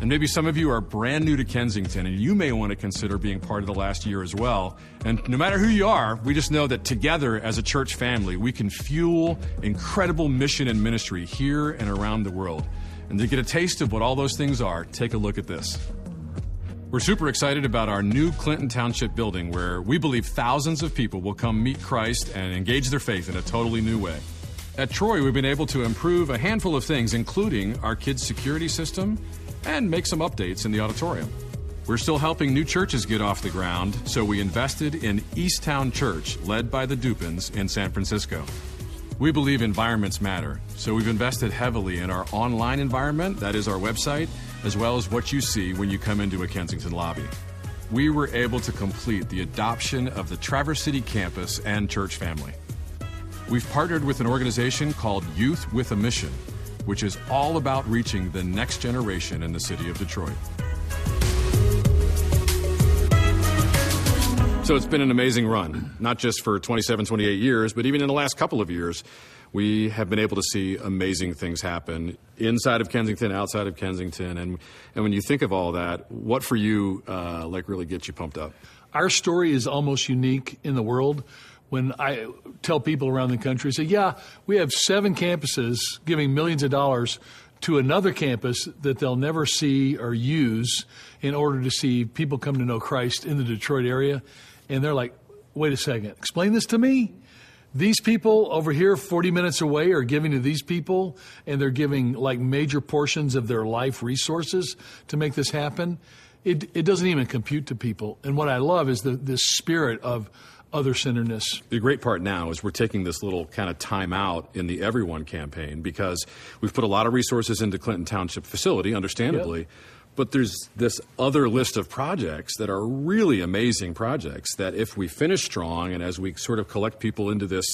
And maybe some of you are brand new to Kensington and you may want to consider being part of the last year as well. And no matter who you are, we just know that together as a church family, we can fuel incredible mission and ministry here and around the world. And to get a taste of what all those things are, take a look at this. We're super excited about our new Clinton Township building where we believe thousands of people will come meet Christ and engage their faith in a totally new way. At Troy, we've been able to improve a handful of things, including our kids' security system and make some updates in the auditorium. We're still helping new churches get off the ground, so we invested in Easttown Church, led by the Dupins in San Francisco. We believe environments matter, so we've invested heavily in our online environment, that is our website, as well as what you see when you come into a Kensington lobby. We were able to complete the adoption of the Traverse City campus and church family. We've partnered with an organization called Youth with a Mission, which is all about reaching the next generation in the city of Detroit. So it's been an amazing run, not just for 27, 28 years, but even in the last couple of years. we have been able to see amazing things happen inside of Kensington, outside of Kensington, and and when you think of all that, what for you uh, like really gets you pumped up? Our story is almost unique in the world. When I tell people around the country, say, "Yeah, we have seven campuses giving millions of dollars." To another campus that they'll never see or use in order to see people come to know Christ in the Detroit area. And they're like, wait a second, explain this to me. These people over here, 40 minutes away, are giving to these people, and they're giving like major portions of their life resources to make this happen. It, it doesn't even compute to people. And what I love is the, this spirit of other centeredness. The great part now is we're taking this little kind of time out in the Everyone campaign because we've put a lot of resources into Clinton Township facility, understandably. Yep. But there's this other list of projects that are really amazing projects that if we finish strong and as we sort of collect people into this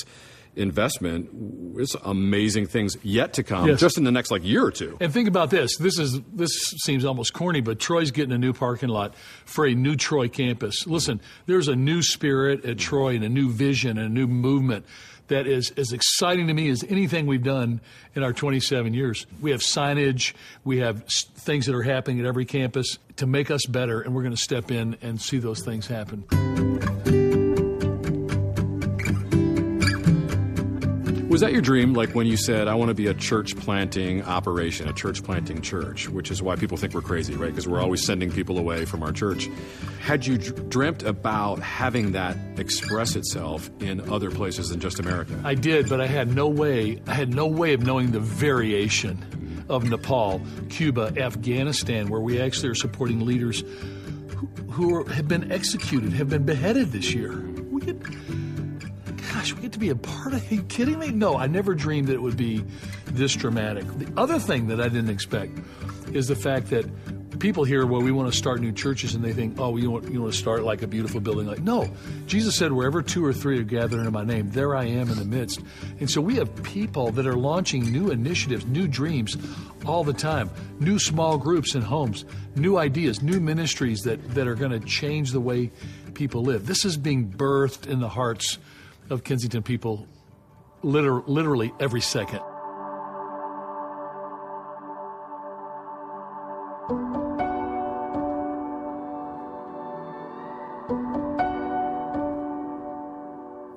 investment, it's amazing things yet to come, yes. just in the next like year or two. And think about this. This is this seems almost corny, but Troy's getting a new parking lot for a new Troy campus. Listen, there's a new spirit at Troy and a new vision and a new movement that is as exciting to me as anything we've done in our 27 years. We have signage, we have things that are happening at every campus to make us better, and we're going to step in and see those things happen. Was that your dream? Like when you said, I want to be a church planting operation, a church planting church, which is why people think we're crazy, right? Because we're always sending people away from our church. Had you dreamt about having that express itself in other places than just America? I did, but I had no way, I had no way of knowing the variation of Nepal, Cuba, Afghanistan, where we actually are supporting leaders who, who are, have been executed, have been beheaded this year. We gosh, we get to be a part of. Are you kidding me? No, I never dreamed that it would be this dramatic. The other thing that I didn't expect is the fact that people here, well, we want to start new churches, and they think, oh, you want, you want to start like a beautiful building. Like, no. Jesus said, wherever two or three are gathered in my name, there I am in the midst. And so we have people that are launching new initiatives, new dreams all the time, new small groups and homes, new ideas, new ministries that, that are going to change the way people live. This is being birthed in the hearts of Kensington people liter- literally every second.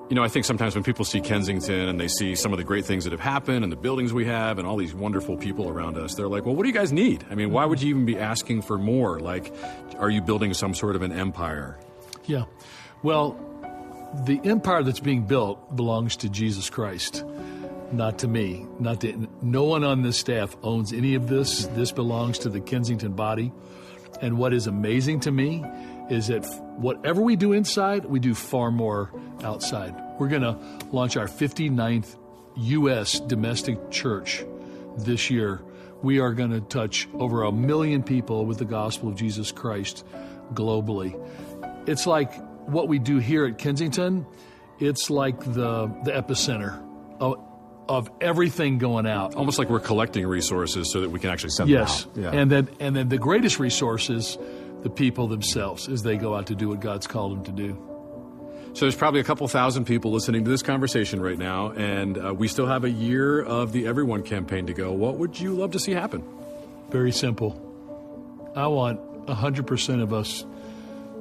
You know, I think sometimes when people see Kensington and they see some of the great things that have happened and the buildings we have and all these wonderful people around us, they're like, well, what do you guys need? I mean, why would you even be asking for more? Like, are you building some sort of an empire? Yeah. Well, the empire that's being built belongs to Jesus Christ, not to me. Not to, no one on this staff owns any of this. This belongs to the Kensington body. And what is amazing to me is that whatever we do inside, we do far more outside. We're going to launch our 59th U.S. domestic church this year. We are going to touch over a million people with the gospel of Jesus Christ globally. It's like what we do here at Kensington, it's like the the epicenter of, of everything going out. Almost like we're collecting resources so that we can actually send yes. them out. Yeah. And then and then the greatest resource is the people themselves as they go out to do what God's called them to do. So there's probably a couple thousand people listening to this conversation right now, and uh, we still have a year of the Everyone campaign to go. What would you love to see happen? Very simple. I want 100% of us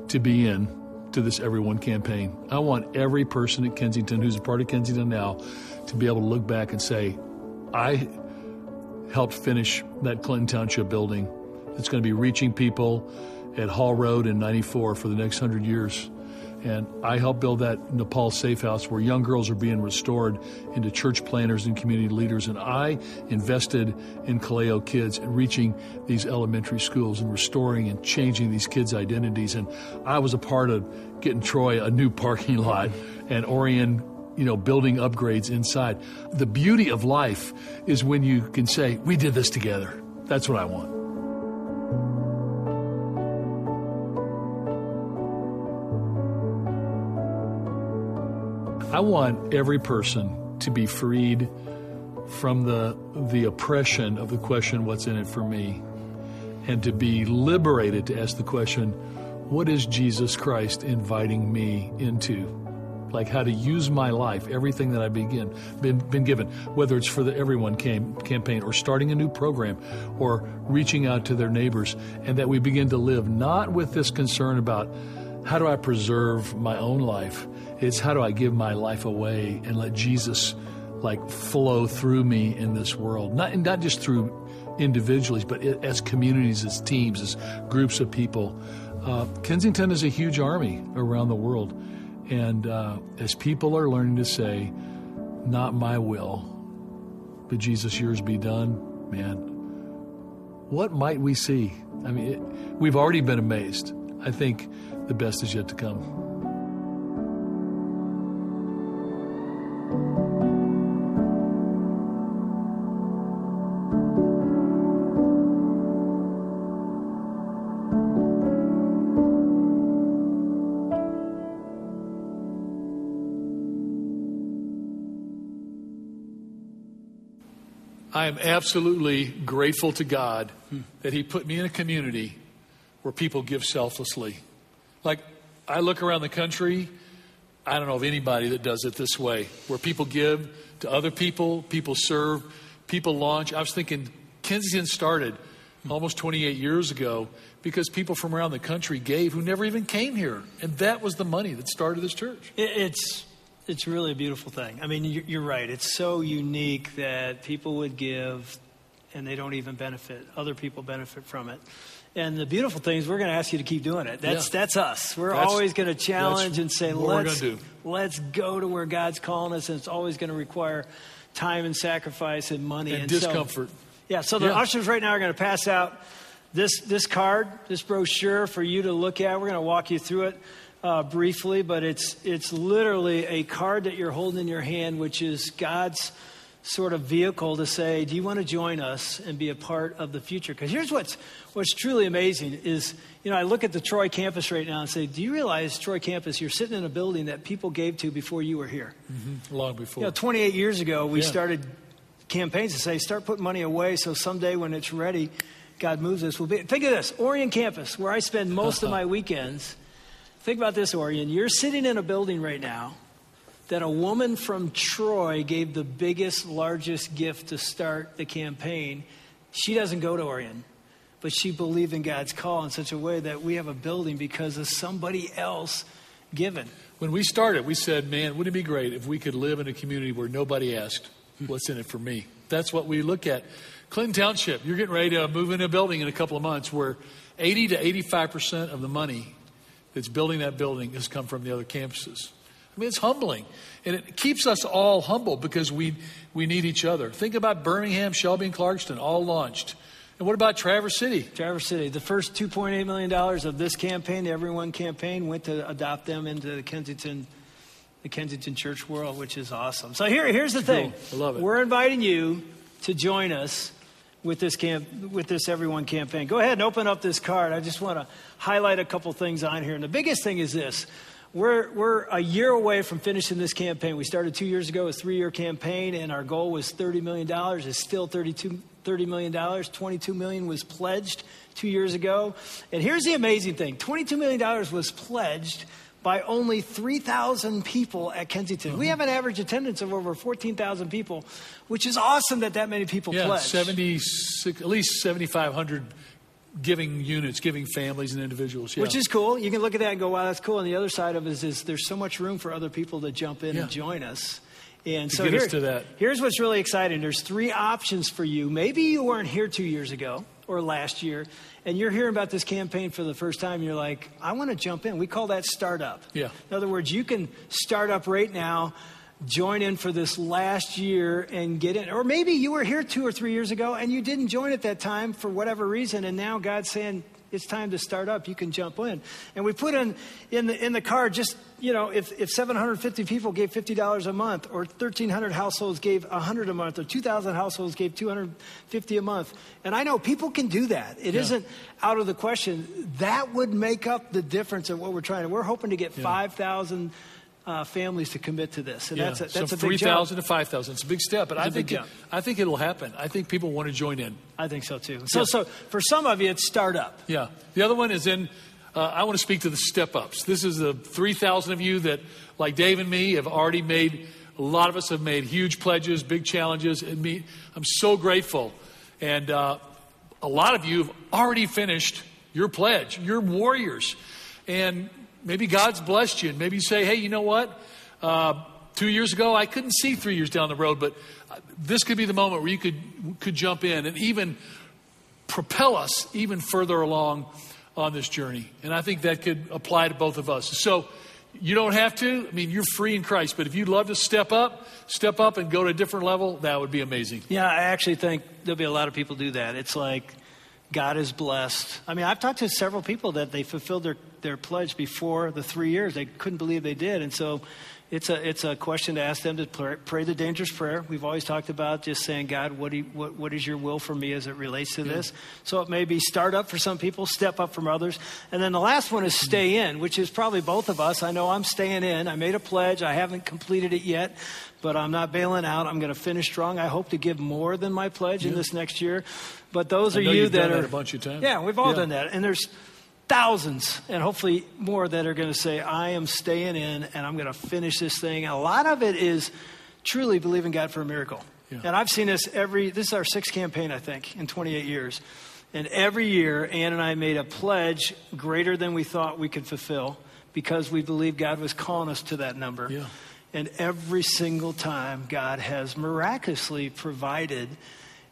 to be in to this Everyone campaign. I want every person at Kensington who's a part of Kensington now to be able to look back and say, I helped finish that Clinton Township building. It's going to be reaching people at Hall Road in 94 for the next 100 years. And I helped build that Nepal Safe House where young girls are being restored into church planners and community leaders. And I invested in Kaleo kids and reaching these elementary schools and restoring and changing these kids' identities. And I was a part of getting Troy a new parking lot and Orion you know, building upgrades inside. The beauty of life is when you can say, we did this together. That's what I want. I want every person to be freed from the the oppression of the question what's in it for me? and to be liberated to ask the question what is Jesus Christ inviting me into? Like how to use my life, everything that I begin been been given, whether it's for the Everyone cam- campaign or starting a new program or reaching out to their neighbors, and that we begin to live not with this concern about how do I preserve my own life. It's how do I give my life away and let Jesus like flow through me in this world, not not just through individuals, but as communities, as teams, as groups of people. Uh, Kensington is a huge army around the world. And uh, as people are learning to say, not my will, but Jesus, yours be done, man, what might we see? I mean, it, we've already been amazed. I think the best is yet to come. I am absolutely grateful to God that He put me in a community where people give selflessly. Like, I look around the country, I don't know of anybody that does it this way, where people give to other people, people serve, people launch. I was thinking Kensington started almost 28 years ago because people from around the country gave who never even came here. And that was the money that started this church. It's it's really a beautiful thing. I mean, you're right. It's so unique that people would give and they don't even benefit. Other people benefit from it. And the beautiful thing is, we're going to ask you to keep doing it. That's yeah. that's us. We're that's, always going to challenge and say, let's let's go to where God's calling us, and it's always going to require time and sacrifice and money and, and discomfort. So, yeah. So the yeah. ushers right now are going to pass out this this card, this brochure for you to look at. We're going to walk you through it uh, briefly, but it's, it's literally a card that you're holding in your hand, which is God's sort of vehicle to say, do you want to join us and be a part of the future? Because here's what's, what's truly amazing is, you know, I look at the Troy campus right now and say, do you realize, Troy campus, you're sitting in a building that people gave to before you were here? Mm-hmm. Long before. You know, 28 years ago, we yeah. started campaigns to say, start putting money away so someday when it's ready, God moves us. We'll be, think of this, Orion campus, where I spend most of my weekends Think about this, Orion. You're sitting in a building right now that a woman from Troy gave the biggest, largest gift to start the campaign. She doesn't go to Orion, but she believed in God's call in such a way that we have a building because of somebody else given. When we started, we said, man, wouldn't it be great if we could live in a community where nobody asked, what's in it for me? That's what we look at. Clinton Township, you're getting ready to move in a building in a couple of months where 80 to 85% of the money that's building that building has come from the other campuses. I mean, it's humbling. And it keeps us all humble because we, we need each other. Think about Birmingham, Shelby, and Clarkston, all launched. And what about Traverse City? Traverse City. The first $2.8 million of this campaign, the Everyone campaign, went to adopt them into the Kensington, the Kensington church world, which is awesome. So here, here's the thing. Cool. I love it. We're inviting you to join us with this camp, with this Everyone campaign. Go ahead and open up this card. I just want to highlight a couple things on here. And the biggest thing is this. We're, we're a year away from finishing this campaign. We started two years ago, a three year campaign, and our goal was $30 million. It's still $32, $30 million. 22 million was pledged two years ago. And here's the amazing thing $22 million was pledged by only 3,000 people at Kensington. Mm-hmm. We have an average attendance of over 14,000 people, which is awesome that that many people yeah, pledge. 76, at least 7,500 giving units, giving families and individuals. Yeah. Which is cool. You can look at that and go, wow, that's cool. And the other side of it is, is there's so much room for other people to jump in yeah. and join us. And to so here, here's what's really exciting. There's three options for you. Maybe you weren't here two years ago or last year, and you're hearing about this campaign for the first time, you're like, I want to jump in. We call that startup. Yeah. In other words, you can start up right now, join in for this last year and get in. Or maybe you were here two or three years ago and you didn't join at that time for whatever reason, and now God's saying, it's time to start up, you can jump in. And we put in in the in the card just you know if, if 750 people gave $50 a month, or 1,300 households gave 100 a month, or 2,000 households gave 250 a month, and I know people can do that. It yeah. not out of the question. That would make up the difference of what we're trying. to We're hoping to get yeah. 5,000 uh, families to commit to this. And yeah. that's a, that's so a big 3,000 to 5,000. It's a big step, but it's I think, it, I think it'll happen. I think people want to join in. I think so too. So, yeah. so for some of you, it's startup. Yeah. The other one is in uh, I want to speak to the step ups. This is the 3,000 of you that, like Dave and me, have already made, a lot of us have made huge pledges, big challenges. And me, I'm so grateful. And uh, a lot of you have already finished your pledge. You're warriors. And maybe God's blessed you. And maybe you say, hey, you know what? Uh, two years ago, I couldn't see three years down the road, but uh, this could be the moment where you could, could jump in and even propel us even further along on this journey. And I think that could apply to both of us. So you don't have to. I mean, you're free in Christ. But if you'd love to step up, step up and go to a different level, that would be amazing. Yeah, I actually think there'll be a lot of people do that. It's like God is blessed. I mean, I've talked to several people that they fulfilled their, their pledge before the three years. They couldn't believe they did. And so it's a, it's a question to ask them to pray, pray the dangerous prayer. We've always talked about just saying, God, what, you, what, what is your will for me as it relates to yeah. this? So it may be start up for some people, step up from others. And then the last one is stay in, which is probably both of us. I know I'm staying in. I made a pledge. I haven't completed it yet, but I'm not bailing out. I'm going to finish strong. I hope to give more than my pledge yeah. in this next year. But those I are you that are. That a bunch of times. Yeah, we've all yeah. done that. And there's thousands and hopefully more that are going to say, I am staying in and I'm going to finish this thing. And a lot of it is truly believing God for a miracle. Yeah. And I've seen this every, this is our sixth campaign, I think, in 28 years. And every year, Ann and I made a pledge greater than we thought we could fulfill because we believed God was calling us to that number. Yeah. And every single time, God has miraculously provided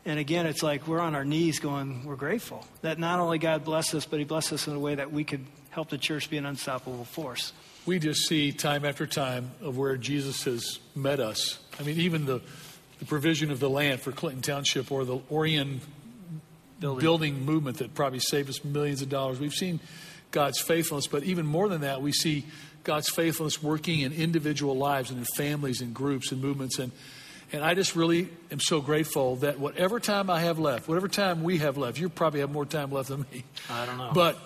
and again, it's like we're on our knees going, we're grateful that not only God blessed us, but He blessed us in a way that we could help the church be an unstoppable force. We just see time after time of where Jesus has met us. I mean, even the, the provision of the land for Clinton Township or the Orion building. building movement that probably saved us millions of dollars. We've seen God's faithfulness, but even more than that, we see God's faithfulness working in individual lives and in families and groups and movements. And and I just really am so grateful that whatever time I have left, whatever time we have left, you probably have more time left than me. I don't know. But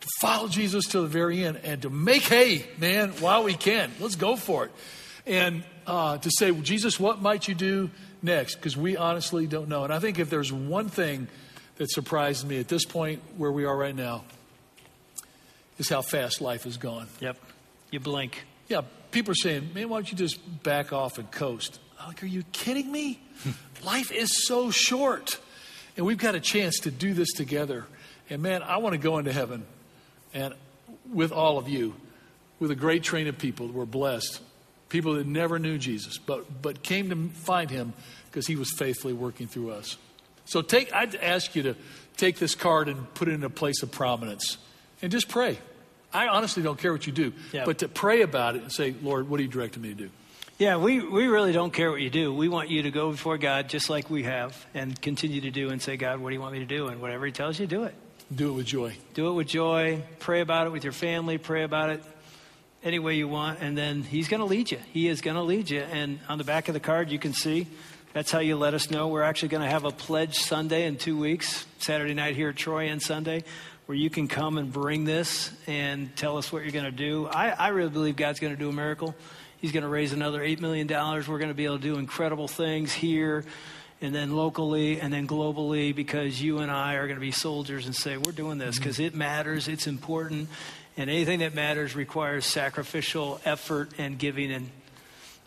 to follow Jesus to the very end and to make hay, man, while we can. Let's go for it. And uh, to say, well, Jesus, what might you do next? Because we honestly don't know. And I think if there's one thing that surprised me at this point where we are right now, is how fast life is gone. Yep. You blink. Yeah. People are saying, man, why don't you just back off and coast? I'm like, are you kidding me? Life is so short. And we've got a chance to do this together. And man, I want to go into heaven and with all of you, with a great train of people that were blessed, people that never knew Jesus, but, but came to find him because he was faithfully working through us. So take, I'd ask you to take this card and put it in a place of prominence and just pray. I honestly don't care what you do, yeah. but to pray about it and say, Lord, what are you directing me to do? Yeah, we, we really don't care what you do. We want you to go before God just like we have and continue to do and say, God, what do you want me to do? And whatever He tells you, do it. Do it with joy. Do it with joy. Pray about it with your family. Pray about it any way you want. And then He's going to lead you. He is going to lead you. And on the back of the card, you can see that's how you let us know. We're actually going to have a pledge Sunday in two weeks, Saturday night here at Troy and Sunday, where you can come and bring this and tell us what you're going to do. I, I really believe God's going to do a miracle. He's going to raise another $8 million. We're going to be able to do incredible things here and then locally and then globally because you and I are going to be soldiers and say, we're doing this because mm-hmm. it matters, it's important, and anything that matters requires sacrificial effort and giving. And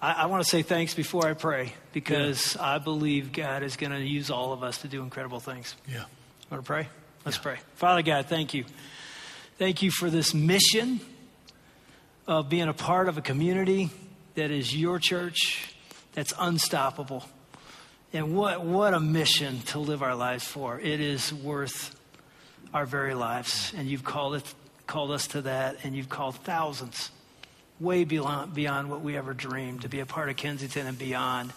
I, I want to say thanks before I pray because yeah. I believe God is going to use all of us to do incredible things. Yeah. Want to pray? Let's yeah. pray. Father God, thank you. Thank you for this mission of being a part of a community that is your church that's unstoppable. And what, what a mission to live our lives for. It is worth our very lives. And you've called, it, called us to that, and you've called thousands way beyond, beyond what we ever dreamed to be a part of Kensington and beyond.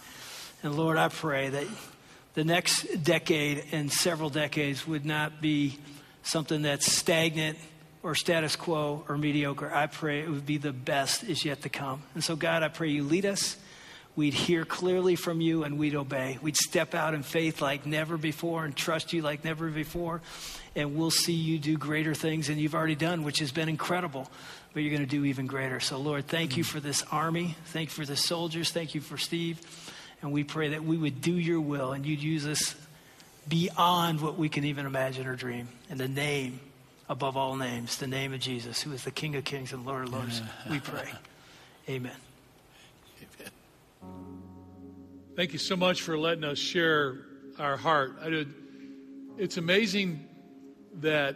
And Lord, I pray that the next decade and several decades would not be something that's stagnant or status quo or mediocre. I pray it would be the best is yet to come. And so, God, I pray you lead us. We'd hear clearly from you and we'd obey. We'd step out in faith like never before and trust you like never before. And we'll see you do greater things than you've already done, which has been incredible. But you're going to do even greater. So, Lord, thank you mm. for this army. Thank you for the soldiers. Thank you for Steve. And we pray that we would do your will and you'd use us beyond what we can even imagine or dream. In the name above all names, the name of Jesus, who is the King of kings and Lord of lords. We pray. Amen. Amen. Thank you so much for letting us share our heart. I did, it's amazing that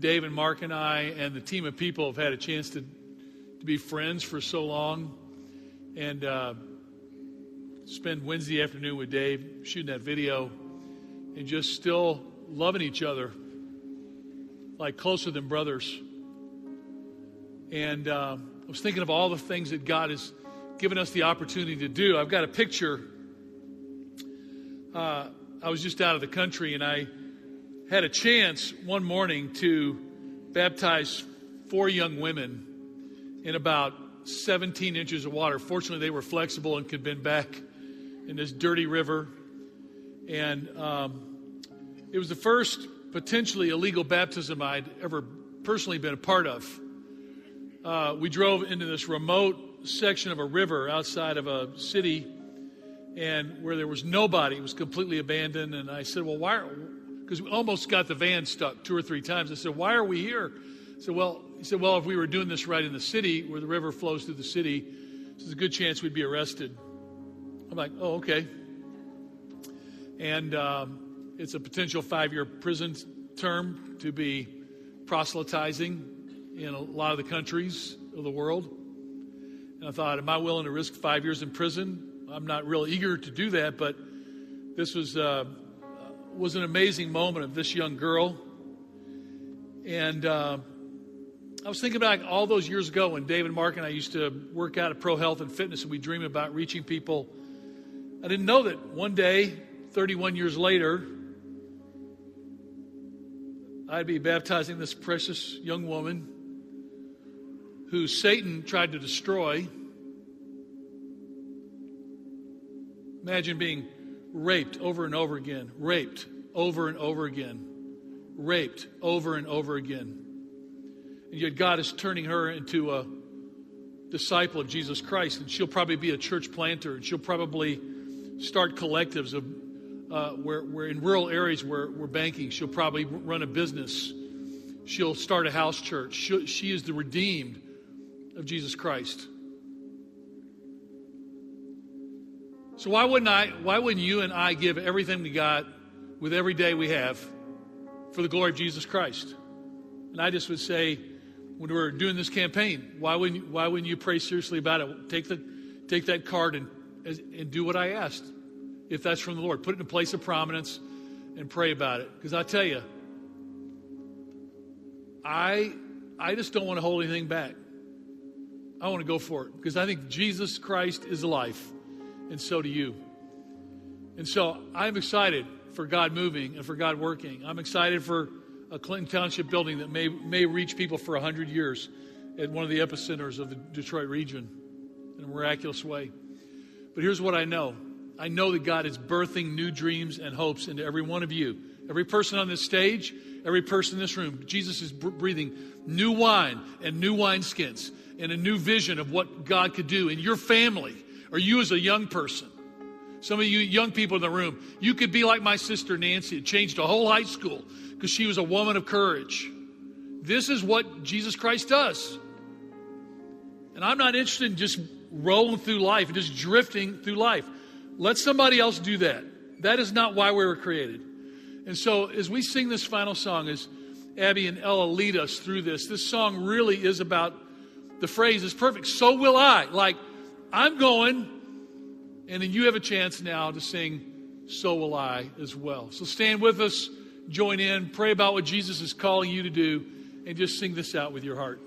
Dave and Mark and I and the team of people have had a chance to, to be friends for so long and uh, spend Wednesday afternoon with Dave shooting that video and just still loving each other like closer than brothers. And uh, I was thinking of all the things that God has given us the opportunity to do. I've got a picture. Uh, I was just out of the country and I had a chance one morning to baptize four young women in about 17 inches of water. Fortunately, they were flexible and could bend back in this dirty river. And um, it was the first potentially illegal baptism I'd ever personally been a part of. Uh, we drove into this remote section of a river outside of a city and where there was nobody, it was completely abandoned. And I said, Well, why are because we almost got the van stuck two or three times. I said, Why are we here? I said, Well, he said, Well, if we were doing this right in the city where the river flows through the city, there's a good chance we'd be arrested. I'm like, Oh, okay. And um, it's a potential five year prison term to be proselytizing in a lot of the countries of the world. And I thought, Am I willing to risk five years in prison? I'm not real eager to do that, but this was. Uh, was an amazing moment of this young girl. And uh, I was thinking back all those years ago when David, Mark, and I used to work out at Pro Health and Fitness, and we dreamed about reaching people. I didn't know that one day, 31 years later, I'd be baptizing this precious young woman who Satan tried to destroy. Imagine being raped over and over again, raped over and over again, raped over and over again. And yet God is turning her into a disciple of Jesus Christ, and she'll probably be a church planter, and she'll probably start collectives of uh, where, where in rural areas where we're banking, she'll probably run a business. She'll start a house church. She, she is the redeemed of Jesus Christ. So why wouldn't I why wouldn't you and I give everything we got with every day we have for the glory of Jesus Christ? And I just would say when we're doing this campaign, why wouldn't why wouldn't you pray seriously about it? Take the take that card and and do what I asked. If that's from the Lord, put it in a place of prominence and pray about it. Because I tell you, I I just don't want to hold anything back. I want to go for it because I think Jesus Christ is life and so do you. And so I'm excited for God moving and for God working. I'm excited for a Clinton Township building that may, may reach people for 100 years at one of the epicenters of the Detroit region in a miraculous way. But here's what I know I know that God is birthing new dreams and hopes into every one of you. Every person on this stage, every person in this room, Jesus is breathing new wine and new wineskins and a new vision of what God could do in your family or you as a young person. Some of you young people in the room, you could be like my sister Nancy. It changed a whole high school because she was a woman of courage. This is what Jesus Christ does. And I'm not interested in just rolling through life and just drifting through life. Let somebody else do that. That is not why we were created. And so, as we sing this final song, as Abby and Ella lead us through this, this song really is about the phrase is perfect. So will I. Like, I'm going. And then you have a chance now to sing So Will I as well. So stand with us, join in, pray about what Jesus is calling you to do, and just sing this out with your heart.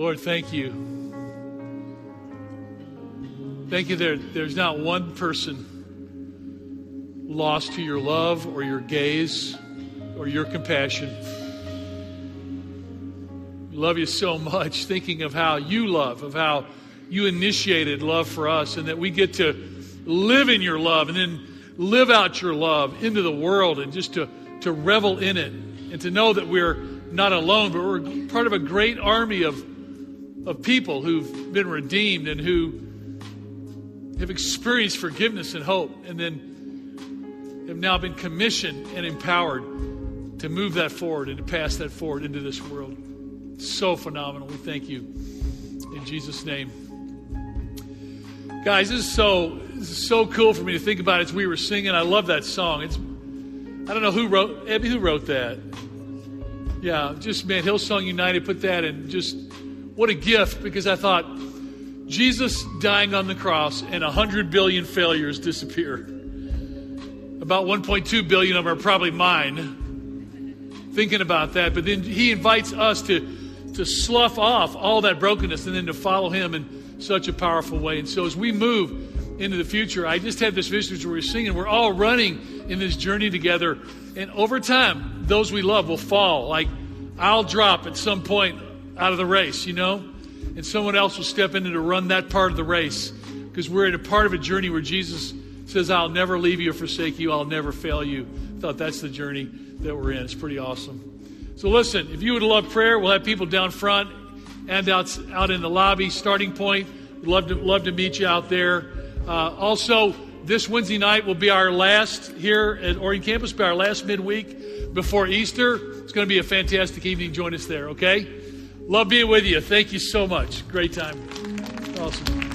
Lord, thank you. Thank you there. There's not one person lost to your love or your gaze or your compassion. We love you so much, thinking of how you love, of how you initiated love for us, and that we get to live in your love and then live out your love into the world and just to, to revel in it and to know that we're not alone, but we're part of a great army of, of people who've been redeemed and who have experienced forgiveness and hope and then have now been commissioned and empowered to move that forward and to pass that forward into this world. So phenomenal. We thank you. In Jesus' name. Guys, this is so this is so cool for me to think about as we were singing. I love that song. It's I don't know who wrote Abby, who wrote that? Yeah, just man, Hillsong United put that in just what a gift because I thought Jesus dying on the cross and 100 billion failures disappear. About 1.2 billion of them are probably mine. Thinking about that, but then he invites us to to slough off all that brokenness and then to follow him in such a powerful way. And so as we move into the future, I just had this vision where we're singing, we're all running in this journey together. And over time, those we love will fall. Like I'll drop at some point out of the race, you know? And someone else will step in to run that part of the race. Because we're in a part of a journey where Jesus says, I'll never leave you or forsake you, I'll never fail you. I thought that's the journey that we're in. It's pretty awesome. So listen, if you would love prayer, we'll have people down front and out, out in the lobby, starting point. We'd love to, love to meet you out there. Uh, also, this Wednesday night will be our last here at Orion Campus, be our last midweek before Easter. It's going to be a fantastic evening. Join us there, okay? Love being with you. Thank you so much. Great time. Awesome.